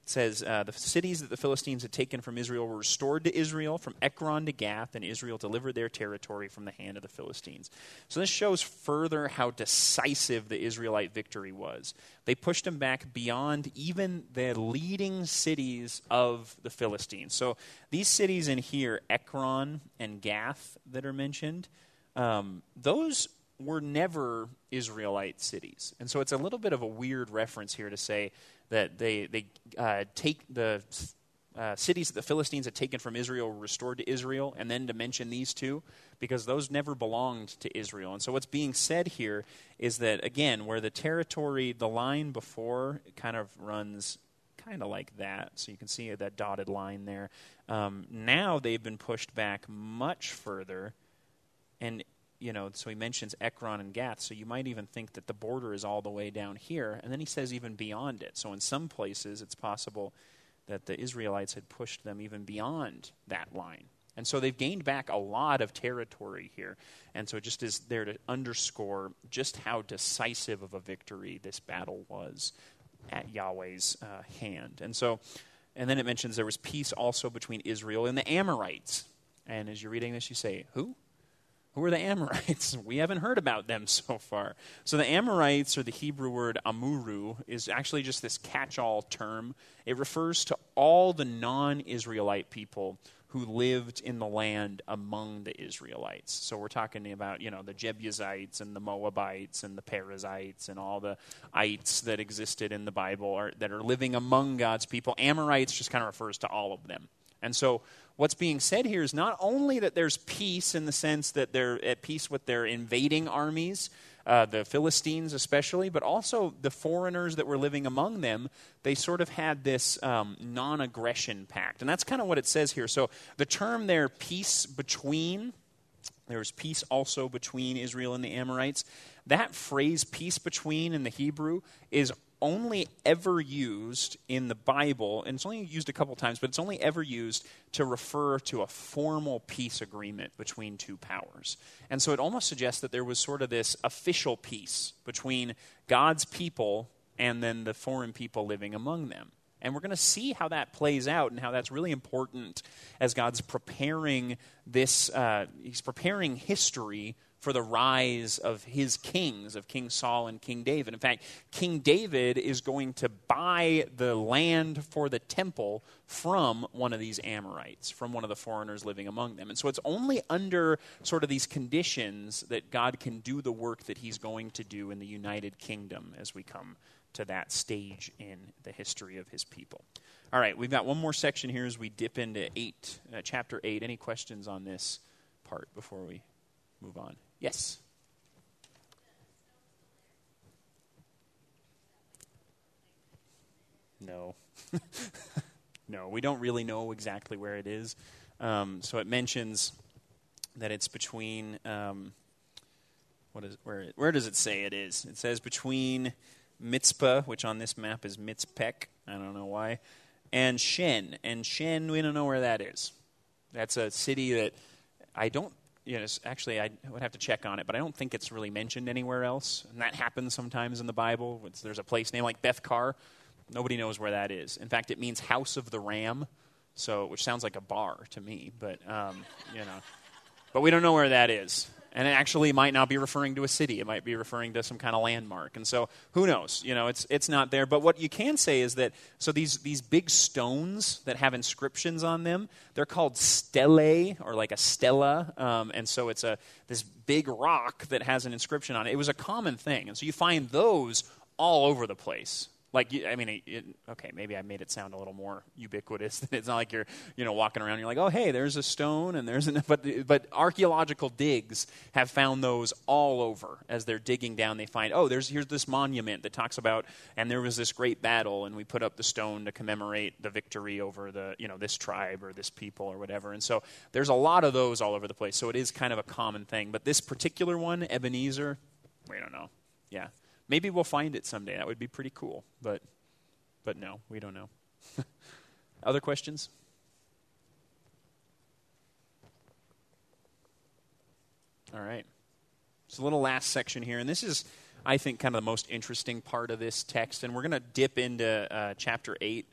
It says uh, the cities that the Philistines had taken from Israel were restored to Israel from Ekron to Gath, and Israel delivered their territory from the hand of the Philistines. So this shows further how decisive the Israelite victory was. They pushed them back beyond even the leading cities of the Philistines. So these cities in here, Ekron and Gath, that are mentioned, um, those were never Israelite cities. And so it's a little bit of a weird reference here to say that they, they uh, take the uh, cities that the Philistines had taken from Israel were restored to Israel, and then to mention these two, because those never belonged to Israel. And so what's being said here is that, again, where the territory, the line before kind of runs kind of like that, so you can see that dotted line there. Um, now they've been pushed back much further, and you know, so he mentions Ekron and Gath, so you might even think that the border is all the way down here, and then he says even beyond it. So in some places, it's possible that the Israelites had pushed them even beyond that line. And so they've gained back a lot of territory here. And so it just is there to underscore just how decisive of a victory this battle was at Yahweh's uh, hand. And so, and then it mentions there was peace also between Israel and the Amorites. And as you're reading this, you say, Who? Who are the Amorites? We haven't heard about them so far. So the Amorites, or the Hebrew word amuru, is actually just this catch all term. It refers to all the non Israelite people who lived in the land among the Israelites. So we're talking about, you know, the Jebusites and the Moabites and the Perizzites and all the ites that existed in the Bible are, that are living among God's people. Amorites just kind of refers to all of them. And so what's being said here is not only that there's peace in the sense that they're at peace with their invading armies, uh, the Philistines especially, but also the foreigners that were living among them, they sort of had this um, non aggression pact. And that's kind of what it says here. So the term there, peace between, there's peace also between Israel and the Amorites. That phrase, peace between, in the Hebrew, is only ever used in the Bible, and it's only used a couple times, but it's only ever used to refer to a formal peace agreement between two powers. And so it almost suggests that there was sort of this official peace between God's people and then the foreign people living among them. And we're going to see how that plays out and how that's really important as God's preparing this, uh, He's preparing history for the rise of his kings, of King Saul and King David. In fact, King David is going to buy the land for the temple from one of these Amorites, from one of the foreigners living among them. And so it's only under sort of these conditions that God can do the work that he's going to do in the United Kingdom as we come to that stage in the history of his people. All right, we've got one more section here as we dip into 8, uh, chapter 8. Any questions on this part before we move on? Yes. No. no, we don't really know exactly where it is. Um, so it mentions that it's between. Um, what is where? Where does it say it is? It says between Mitzpah, which on this map is Mitzpek. I don't know why, and Shen. And Shen, we don't know where that is. That's a city that I don't you know, actually, I would have to check on it, but I don't think it's really mentioned anywhere else. And that happens sometimes in the Bible. It's, there's a place named like Beth-car. Nobody knows where that is. In fact, it means house of the ram, so which sounds like a bar to me, but um, you know, but we don't know where that is. And it actually might not be referring to a city. It might be referring to some kind of landmark. And so who knows? You know, it's, it's not there. But what you can say is that, so these, these big stones that have inscriptions on them, they're called stelae or like a stela. Um, and so it's a, this big rock that has an inscription on it. It was a common thing. And so you find those all over the place like I mean, it, it, okay, maybe I made it sound a little more ubiquitous. it's not like you're you know walking around. You're like, oh hey, there's a stone and there's an but but archaeological digs have found those all over as they're digging down. They find oh there's here's this monument that talks about and there was this great battle and we put up the stone to commemorate the victory over the you know this tribe or this people or whatever. And so there's a lot of those all over the place. So it is kind of a common thing. But this particular one, Ebenezer, we don't know. Yeah. Maybe we'll find it someday. That would be pretty cool. But, but no, we don't know. Other questions? All right. So, a little last section here. And this is, I think, kind of the most interesting part of this text. And we're going to dip into uh, chapter 8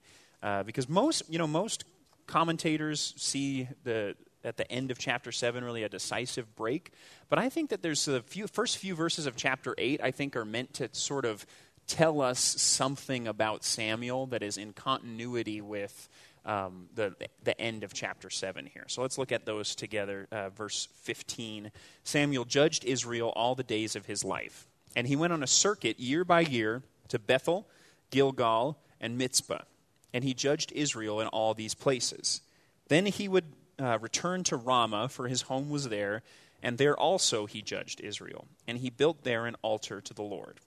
uh, because most, you know, most commentators see the at the end of chapter 7 really a decisive break. But I think that there's the few, first few verses of chapter 8, I think, are meant to sort of tell us something about Samuel that is in continuity with um, the, the end of chapter 7 here. So let's look at those together. Uh, verse 15 Samuel judged Israel all the days of his life, and he went on a circuit year by year to Bethel, Gilgal, and Mitzpah and he judged Israel in all these places. Then he would uh, return to Ramah, for his home was there, and there also he judged Israel. And he built there an altar to the Lord.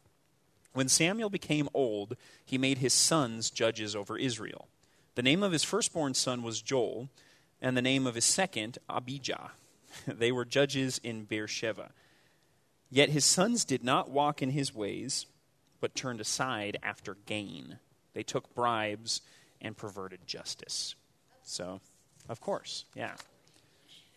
When Samuel became old, he made his sons judges over Israel. The name of his firstborn son was Joel, and the name of his second, Abijah. they were judges in Beersheba. Yet his sons did not walk in his ways, but turned aside after gain. They took bribes and perverted justice. So, of course, yeah.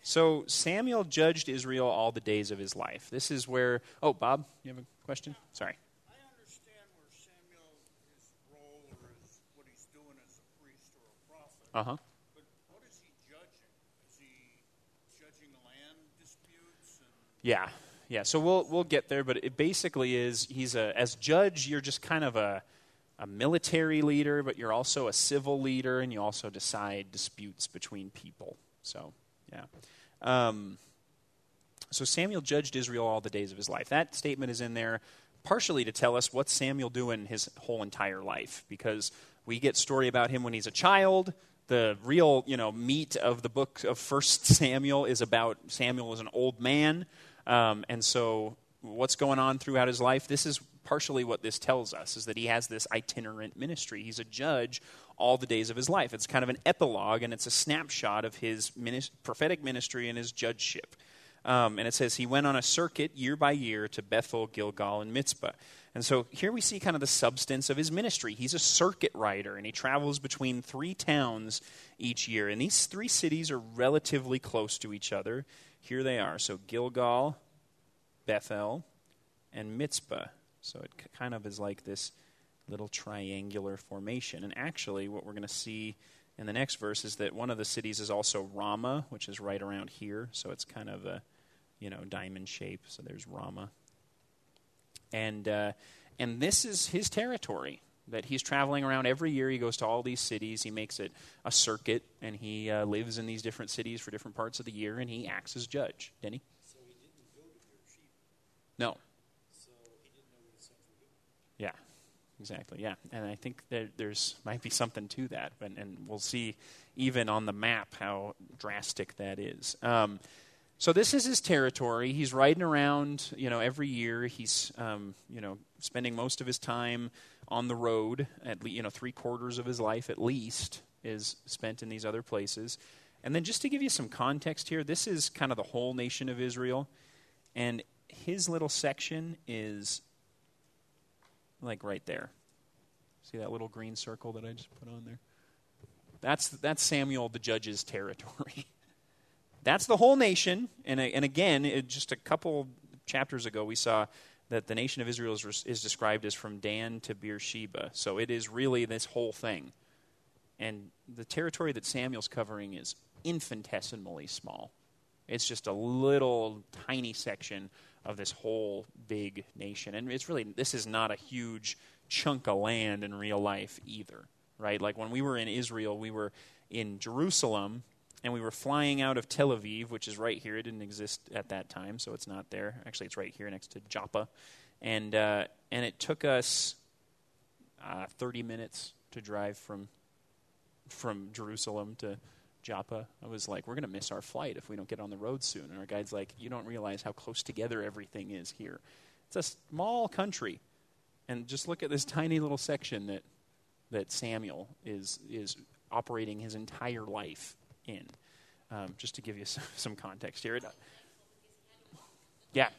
So Samuel judged Israel all the days of his life. This is where. Oh, Bob, you have a question? Sorry. I understand where Samuel, his role or his, what he's doing as a priest or a prophet. Uh huh. But what is he judging? Is he judging land disputes? And Yeah, yeah. So we'll we'll get there, but it basically is he's a as judge. You're just kind of a a military leader, but you're also a civil leader, and you also decide disputes between people. So yeah. Um, so Samuel judged Israel all the days of his life. That statement is in there partially to tell us what Samuel doing his whole entire life, because we get story about him when he's a child. The real, you know, meat of the book of First Samuel is about Samuel as an old man, um, and so what's going on throughout his life. This is partially what this tells us: is that he has this itinerant ministry. He's a judge all the days of his life. It's kind of an epilogue, and it's a snapshot of his prophetic ministry and his judgeship. Um, and it says he went on a circuit year by year to Bethel, Gilgal, and Mitzpah. And so here we see kind of the substance of his ministry. He's a circuit rider, and he travels between three towns each year. And these three cities are relatively close to each other. Here they are. So Gilgal, Bethel, and Mitzpah. So it kind of is like this little triangular formation. And actually, what we're going to see in the next verse is that one of the cities is also Ramah, which is right around here. So it's kind of a, you know, diamond shape. So there's Ramah. And, uh, and this is his territory that he's traveling around every year. He goes to all these cities. He makes it a circuit, and he uh, lives in these different cities for different parts of the year, and he acts as judge. Denny? So he didn't go to Beersheba. No. So he didn't know what his sons were doing. Yeah, exactly. Yeah, and I think that there's might be something to that, and, and we'll see even on the map how drastic that is. Um, so this is his territory. He's riding around, you know, every year. He's, um, you know, spending most of his time on the road. At le- you know, three quarters of his life at least is spent in these other places. And then just to give you some context here, this is kind of the whole nation of Israel, and his little section is like right there. See that little green circle that I just put on there? That's that's Samuel the judge's territory. that's the whole nation, and and again, it, just a couple chapters ago, we saw that the nation of Israel is, is described as from Dan to Beersheba. So it is really this whole thing, and the territory that Samuel's covering is infinitesimally small. It's just a little tiny section of this whole big nation. And it's really, this is not a huge chunk of land in real life either, right? Like when we were in Israel, we were in Jerusalem and we were flying out of Tel Aviv, which is right here. It didn't exist at that time, so it's not there. Actually, it's right here next to Joppa. And, uh, and it took us uh, 30 minutes to drive from, from Jerusalem to Joppa. I was like, we're going to miss our flight if we don't get on the road soon. And our guide's like, you don't realize how close together everything is here. It's a small country. And just look at this tiny little section that, that Samuel is, is operating his entire life in. Um, just to give you some, some context here. It, yeah.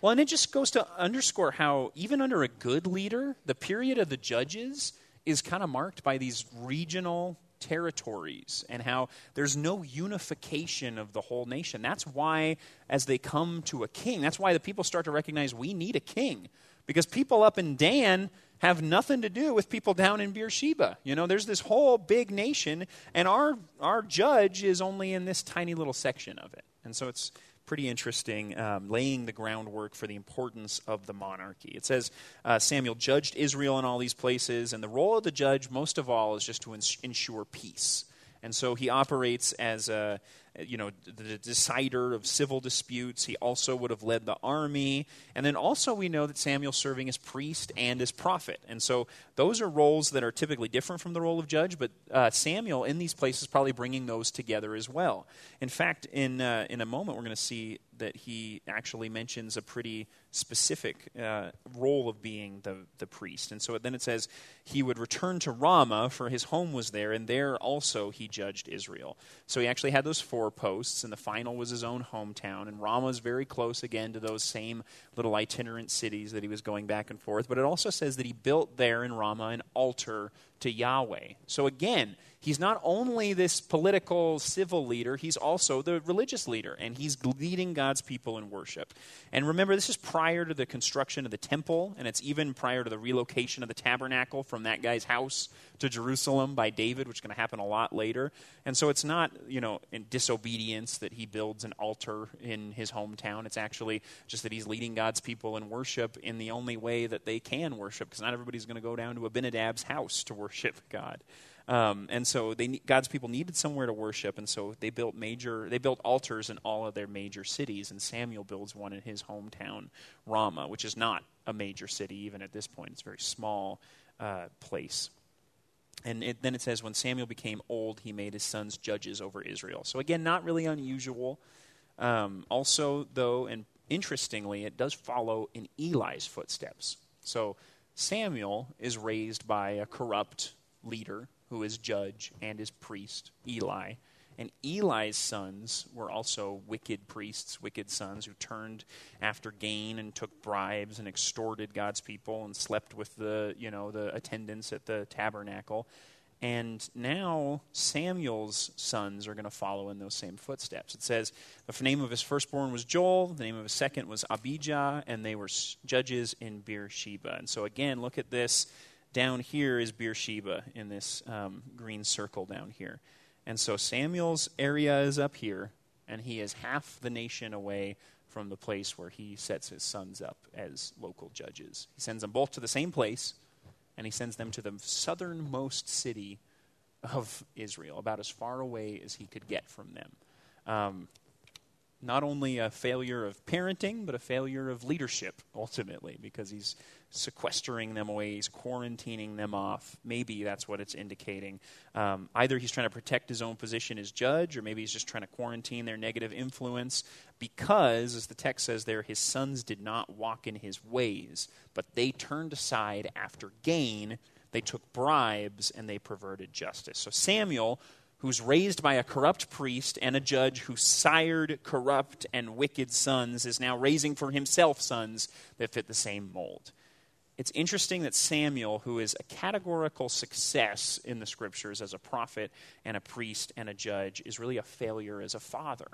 Well, and it just goes to underscore how, even under a good leader, the period of the judges is kind of marked by these regional territories and how there's no unification of the whole nation. That's why, as they come to a king, that's why the people start to recognize we need a king. Because people up in Dan have nothing to do with people down in Beersheba. You know, there's this whole big nation, and our, our judge is only in this tiny little section of it. And so it's pretty interesting, um, laying the groundwork for the importance of the monarchy. It says uh, Samuel judged Israel in all these places, and the role of the judge, most of all, is just to ins- ensure peace. And so he operates as a, you know, the decider of civil disputes. He also would have led the army. And then also, we know that Samuel serving as priest and as prophet. And so, those are roles that are typically different from the role of judge, but uh, Samuel in these places probably bringing those together as well. In fact, in, uh, in a moment, we're going to see that he actually mentions a pretty specific uh, role of being the, the priest. And so then it says he would return to Ramah, for his home was there, and there also he judged Israel. So he actually had those four posts, and the final was his own hometown. And Ramah is very close again to those same little itinerant cities that he was going back and forth. But it also says that he built there in Ramah an altar to Yahweh. So again, he's not only this political civil leader, he's also the religious leader, and he's leading God's people in worship. And remember, this is prior to the construction of the temple, and it's even prior to the relocation of the tabernacle from that guy's house to Jerusalem by David, which is going to happen a lot later. And so it's not, you know, in disobedience that he builds an altar in his hometown. It's actually just that he's leading God's people in worship in the only way that they can worship, because not everybody's going to go down to Abinadab's house to worship God. Um, and so they, God's people needed somewhere to worship, and so they built major they built altars in all of their major cities. And Samuel builds one in his hometown, Ramah, which is not a major city even at this point. It's a very small uh, place. And it, then it says, when Samuel became old, he made his sons judges over Israel. So again, not really unusual. Um, also, though, and interestingly, it does follow in Eli's footsteps. So Samuel is raised by a corrupt leader who is judge and is priest, Eli. And Eli's sons were also wicked priests, wicked sons who turned after gain and took bribes and extorted God's people and slept with the, you know, the attendants at the tabernacle. And now Samuel's sons are going to follow in those same footsteps. It says the name of his firstborn was Joel, the name of his second was Abijah, and they were judges in Beersheba. And so again, look at this. Down here is Beersheba in this um, green circle down here. And so Samuel's area is up here, and he is half the nation away from the place where he sets his sons up as local judges. He sends them both to the same place, and he sends them to the southernmost city of Israel, about as far away as he could get from them. Um, not only a failure of parenting, but a failure of leadership, ultimately, because he's sequestering them away, he's quarantining them off. Maybe that's what it's indicating. Um, either he's trying to protect his own position as judge, or maybe he's just trying to quarantine their negative influence, because, as the text says there, his sons did not walk in his ways, but they turned aside after gain. They took bribes and they perverted justice. So Samuel who's raised by a corrupt priest and a judge who sired corrupt and wicked sons, is now raising for himself sons that fit the same mold. It's interesting that Samuel, who is a categorical success in the scriptures as a prophet and a priest and a judge, is really a failure as a father,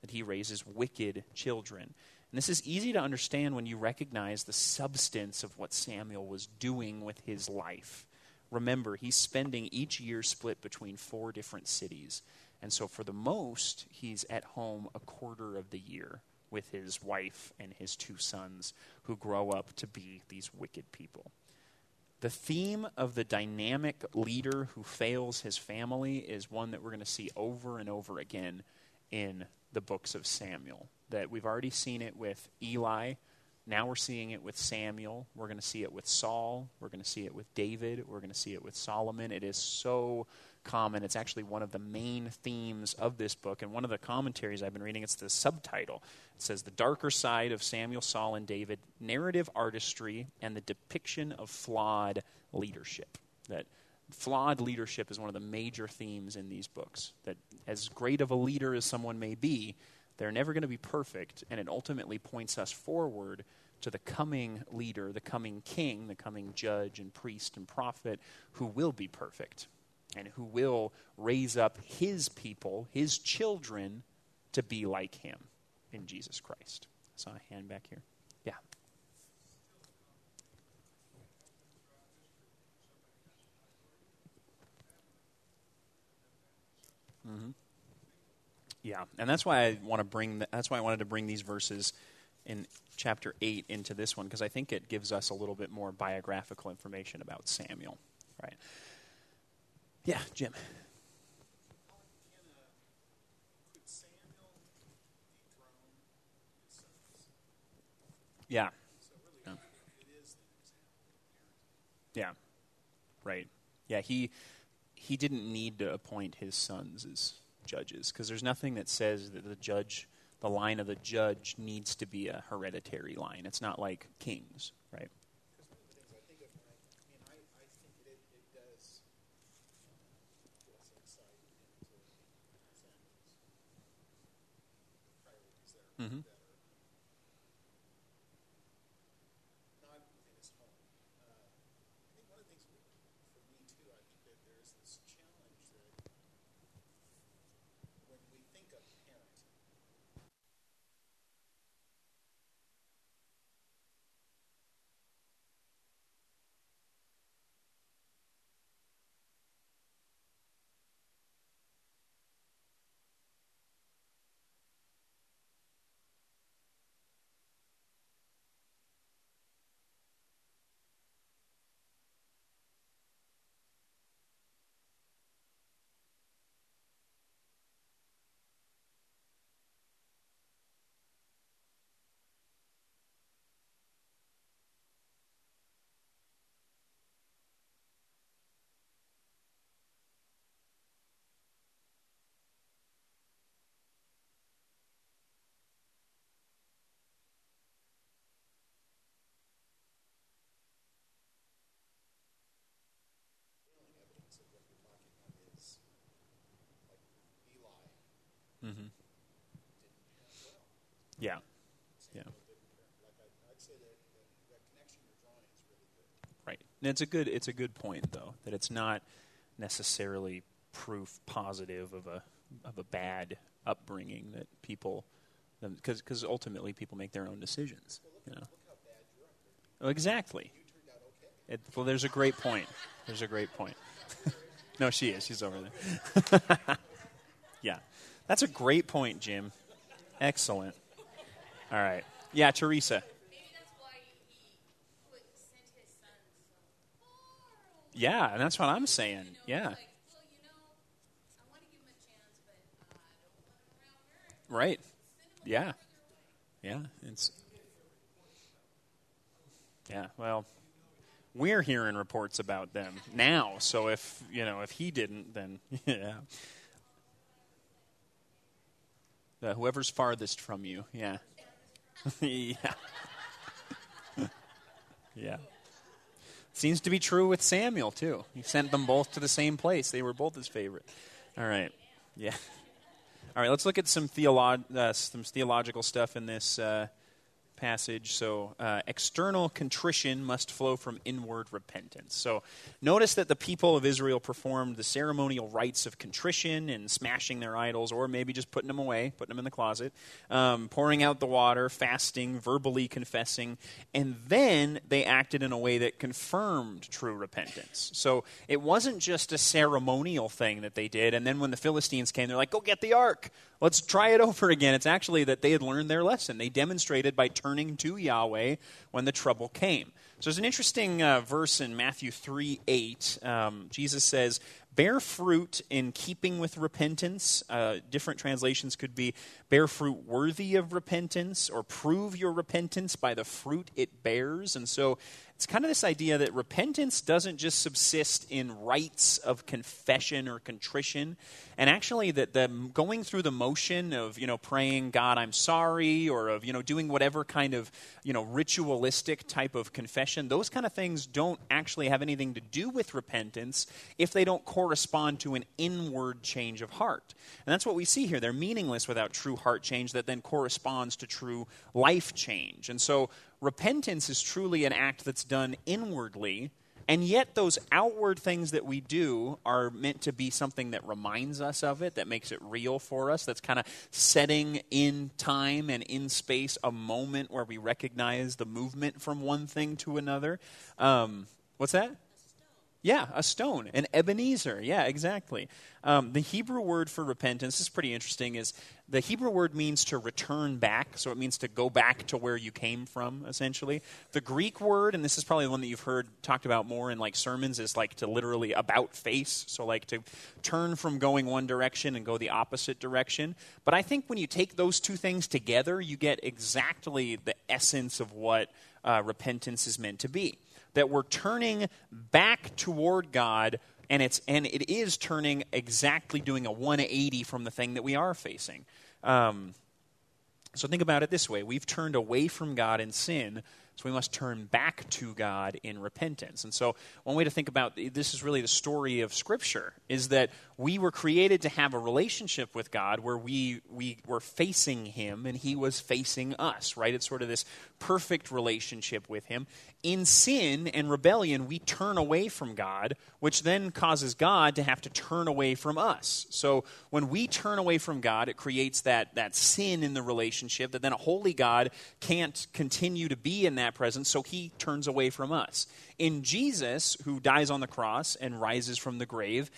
that he raises wicked children. And this is easy to understand when you recognize the substance of what Samuel was doing with his life remember, he's spending each year split between four different cities. And so, for the most, he's at home a quarter of the year with his wife and his two sons, who grow up to be these wicked people. The theme of the dynamic leader who fails his family is one that we're going to see over and over again in the books of Samuel. That we've already seen it with Eli now we're seeing it with Samuel. We're going to see it with Saul. We're going to see it with David. We're going to see it with Solomon. It is so common. It's actually one of the main themes of this book. And one of the commentaries I've been reading, it's the subtitle. It says, The Darker Side of Samuel, Saul, and David Narrative Artistry and the Depiction of Flawed Leadership. That flawed leadership is one of the major themes in these books. That as great of a leader as someone may be, they're never going to be perfect, and it ultimately points us forward to the coming leader, the coming king, the coming judge and priest and prophet who will be perfect and who will raise up his people, his children, to be like him in Jesus Christ. I saw a hand back here. Yeah. Mm-hmm. Yeah, and that's why I want to bring. The, that's why I wanted to bring these verses in chapter 8 into this one because I think it gives us a little bit more biographical information about Samuel. Right. Yeah, Jim. Yeah. yeah. Right. Yeah, he he didn't need to appoint his sons as judges because there's nothing that says that the judge – the line of the judge needs to be a hereditary line. It's not like kings, right? Because one of the things I think of when I, I mean, I, I think it, it does give us insight into Samuel's priorities there Mhm. better. Not in his home. Uh, I think one of the things we, for me too, I think that there's this challenge that when we think of parent, feeling evidence of what you're talking about is like Eli Mm-hmm. didn't parent well. Yeah. Yeah. Samuel didn't parent. Like I, I'd say that, that that connection you're drawing is really good. Right. And it's a good it's a good point though that it's not necessarily proof positive of a of a bad upbringing that people because because ultimately people make their own decisions. You know. Exactly. It, well, there's a great point. There's a great point. no, she is. She's over there. yeah. That's a great point, Jim. Excellent. All right. Yeah, Teresa. Maybe that's why he put, sent his son so far away. Yeah, and that's what I'm saying. Yeah. Like, well, you know, I want to give him a chance, but uh, I don't want him around her. Right. Yeah. Yeah. It's. Yeah. Well, we're hearing reports about them now. So if you know if he didn't, then yeah. Uh, whoever's farthest from you. Yeah. yeah. yeah. Seems to be true with Samuel too. He sent them both to the same place. They were both his favorite. All right. Yeah. All right. Let's look at some theolo- uh, some theological stuff in this uh, passage. So, uh, external contrition must flow from inward repentance. So, notice that the people of Israel performed the ceremonial rites of contrition and smashing their idols, or maybe just putting them away, putting them in the closet, um, pouring out the water, fasting, verbally confessing, and then they acted in a way that confirmed true repentance. So, it wasn't just a ceremonial thing that they did, and then when the Philistines came, they're like, go get the ark. Let's try it over again. It's actually that they had learned their lesson. They demonstrated by turning to Yahweh when the trouble came. So there's an interesting uh, verse in Matthew 3 8. Um, Jesus says, Bear fruit in keeping with repentance. Uh, different translations could be bear fruit worthy of repentance or prove your repentance by the fruit it bears. And so it's kind of this idea that repentance doesn't just subsist in rites of confession or contrition, and actually that the going through the motion of you know praying God I'm sorry or of you know doing whatever kind of you know ritualistic type of confession, those kind of things don't actually have anything to do with repentance if they don't correspond to an inward change of heart. And that's what we see here. They're meaningless without true heart change that then corresponds to true life change. And so repentance is truly an act that's done inwardly, and yet those outward things that we do are meant to be something that reminds us of it, that makes it real for us, that's kind of setting in time and in space a moment where we recognize the movement from one thing to another. Um, what's that? Yeah, a stone, an Ebenezer. Yeah, exactly. Um, the Hebrew word for repentance this is pretty interesting. Is the Hebrew word means to return back, so it means to go back to where you came from, essentially. The Greek word, and this is probably the one that you've heard talked about more in like sermons, is like to literally about face, so like to turn from going one direction and go the opposite direction. But I think when you take those two things together, you get exactly the essence of what uh, repentance is meant to be that we're turning back toward God and it's and it is turning exactly doing a 180 from the thing that we are facing. Um, so think about it this way: we've turned away from God in sin, so we must turn back to God in repentance. And so one way to think about this is really the story of Scripture: is that we were created to have a relationship with God where we we were facing Him and He was facing us. Right? It's sort of this perfect relationship with Him in sin and rebellion, we turn away from God, which then causes God to have to turn away from us. So when we turn away from God, it creates that, that sin in the relationship that then a holy God can't continue to be in that presence, so he turns away from us. In Jesus, who dies on the cross and rises from the grave,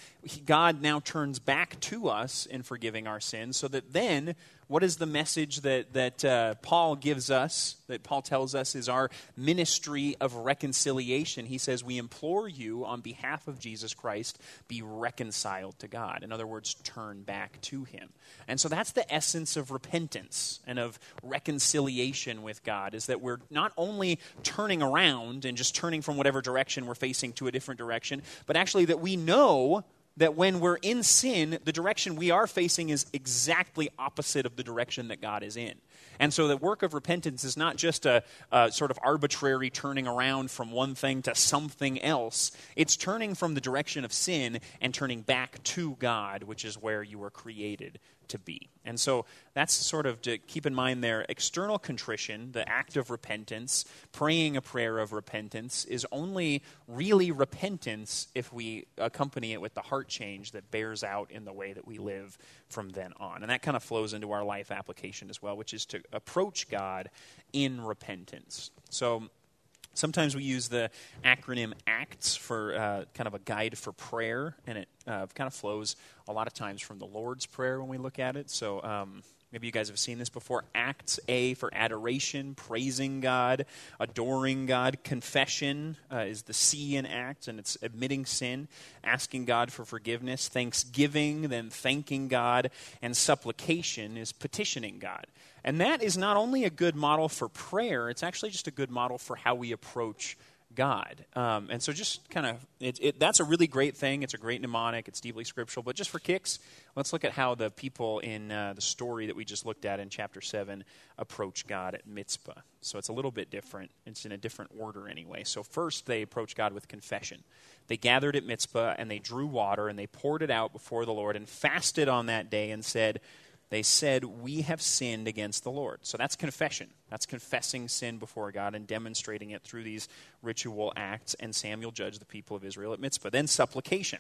God now turns back to us in forgiving our sins, so that then what is the message that, that uh, Paul gives us, that Paul tells us is our ministry of reconciliation? He says, We implore you on behalf of Jesus Christ, be reconciled to God. In other words, turn back to him. And so that's the essence of repentance and of reconciliation with God, is that we're not only turning around and just turning from whatever direction we're facing to a different direction, but actually that we know that when we're in sin, the direction we are facing is exactly opposite of the direction that God is in. And so the work of repentance is not just a, a, sort of arbitrary turning around from one thing to something else. It's turning from the direction of sin and turning back to God, which is where you were created to be. And so that's sort of to keep in mind there external contrition, the act of repentance, praying a prayer of repentance, is only really repentance if we accompany it with the heart change that bears out in the way that we live from then on. And that kind of flows into our life application as well, which is to approach God in repentance. So Sometimes we use the acronym ACTS for uh, kind of a guide for prayer, and it uh, kind of flows a lot of times from the Lord's Prayer when we look at it. So um, maybe you guys have seen this before. Acts A for adoration, praising God, adoring God. Confession uh, is the C in Acts, and it's admitting sin, asking God for forgiveness. Thanksgiving, then thanking God, and supplication is petitioning God. And that is not only a good model for prayer, it's actually just a good model for how we approach God. Um, and so, just kind of, it, it, that's a really great thing. It's a great mnemonic, it's deeply scriptural. But just for kicks, let's look at how the people in uh, the story that we just looked at in chapter 7 approach God at Mizpah. So, it's a little bit different. It's in a different order, anyway. So, first, they approach God with confession. They gathered at Mizpah and they drew water and they poured it out before the Lord and fasted on that day and said, they said, We have sinned against the Lord. So that's confession. That's confessing sin before God and demonstrating it through these ritual acts. And Samuel judged the people of Israel at Mizpah. Then supplication.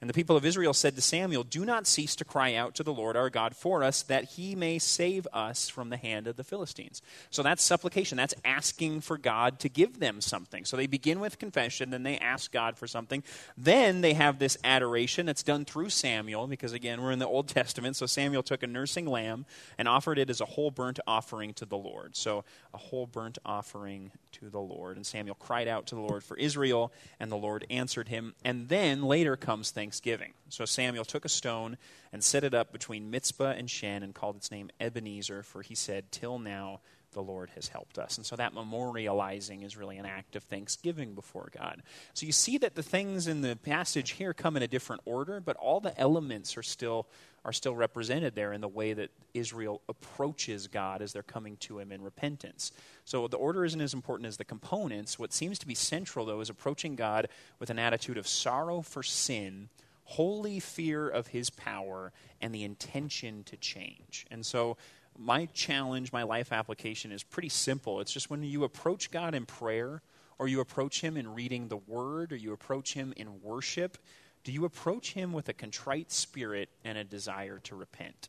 And the people of Israel said to Samuel, Do not cease to cry out to the Lord our God for us, that he may save us from the hand of the Philistines. So that's supplication. That's asking for God to give them something. So they begin with confession, then they ask God for something. Then they have this adoration that's done through Samuel, because again, we're in the Old Testament. So Samuel took a nursing lamb and offered it as a whole burnt offering to the Lord. So a whole burnt offering to the Lord. And Samuel cried out to the Lord for Israel, and the Lord answered him. And then later comes thanksgiving. So Samuel took a stone and set it up between Mizpah and Shen and called its name Ebenezer, for he said, Till now the Lord has helped us. And so that memorializing is really an act of thanksgiving before God. So you see that the things in the passage here come in a different order, but all the elements are still are still represented there in the way that Israel approaches God as they're coming to him in repentance. So the order isn't as important as the components. What seems to be central, though, is approaching God with an attitude of sorrow for sin, holy fear of his power, and the intention to change. And so my challenge, my life application is pretty simple. It's just when you approach God in prayer, or you approach him in reading the word, or you approach him in worship, do you approach him with a contrite spirit and a desire to repent?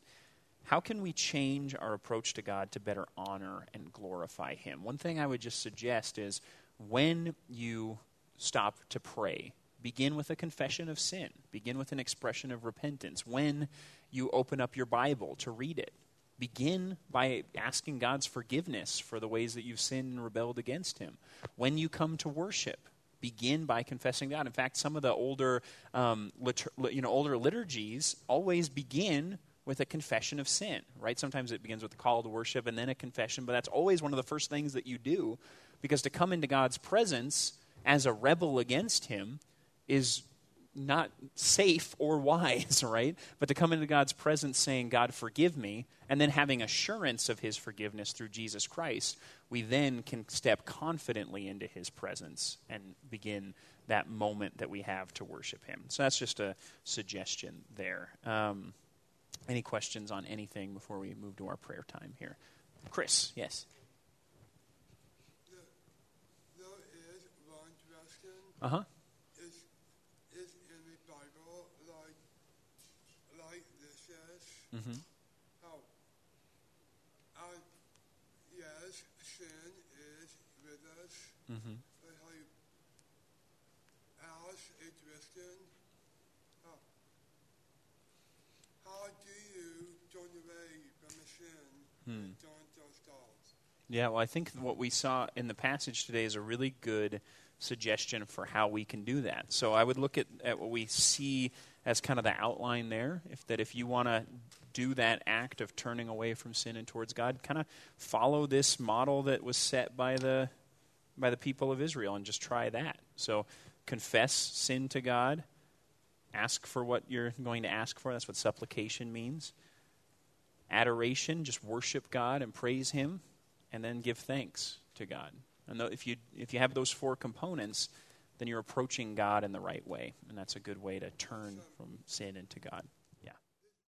How can we change our approach to God to better honor and glorify him? One thing I would just suggest is when you stop to pray, begin with a confession of sin. Begin with an expression of repentance. When you open up your Bible to read it, begin by asking God's forgiveness for the ways that you've sinned and rebelled against Him. When you come to worship, begin by confessing God. In fact, some of the older, um, you know, older liturgies always begin with a confession of sin, right? Sometimes it begins with a call to worship and then a confession, but that's always one of the first things that you do because to come into God's presence as a rebel against Him is not safe or wise, right? But to come into God's presence saying, God, forgive me, and then having assurance of his forgiveness through Jesus Christ, we then can step confidently into his presence and begin that moment that we have to worship him. So that's just a suggestion there. Um, any questions on anything before we move to our prayer time here? Chris, yes. There, there is one question. Uh huh. Is is in the Bible like like this is Mm-hmm. how uh, yes sin is with us, Mm-hmm. but how you as a Christian how how do you turn away from the sin and turn those thoughts? Yeah, well, I think what we saw in the passage today is a really good suggestion for how we can do that. So I would look at, at what we see as kind of the outline there. If that if you want to do that act of turning away from sin and towards God, kind of follow this model that was set by the by the people of Israel and just try that. So confess sin to God, ask for what you're going to ask for. That's what supplication means. Adoration, just worship God and praise Him, and then give thanks to God. And if you if you have those four components, then you're approaching God in the right way, and that's a good way to turn from sin into God.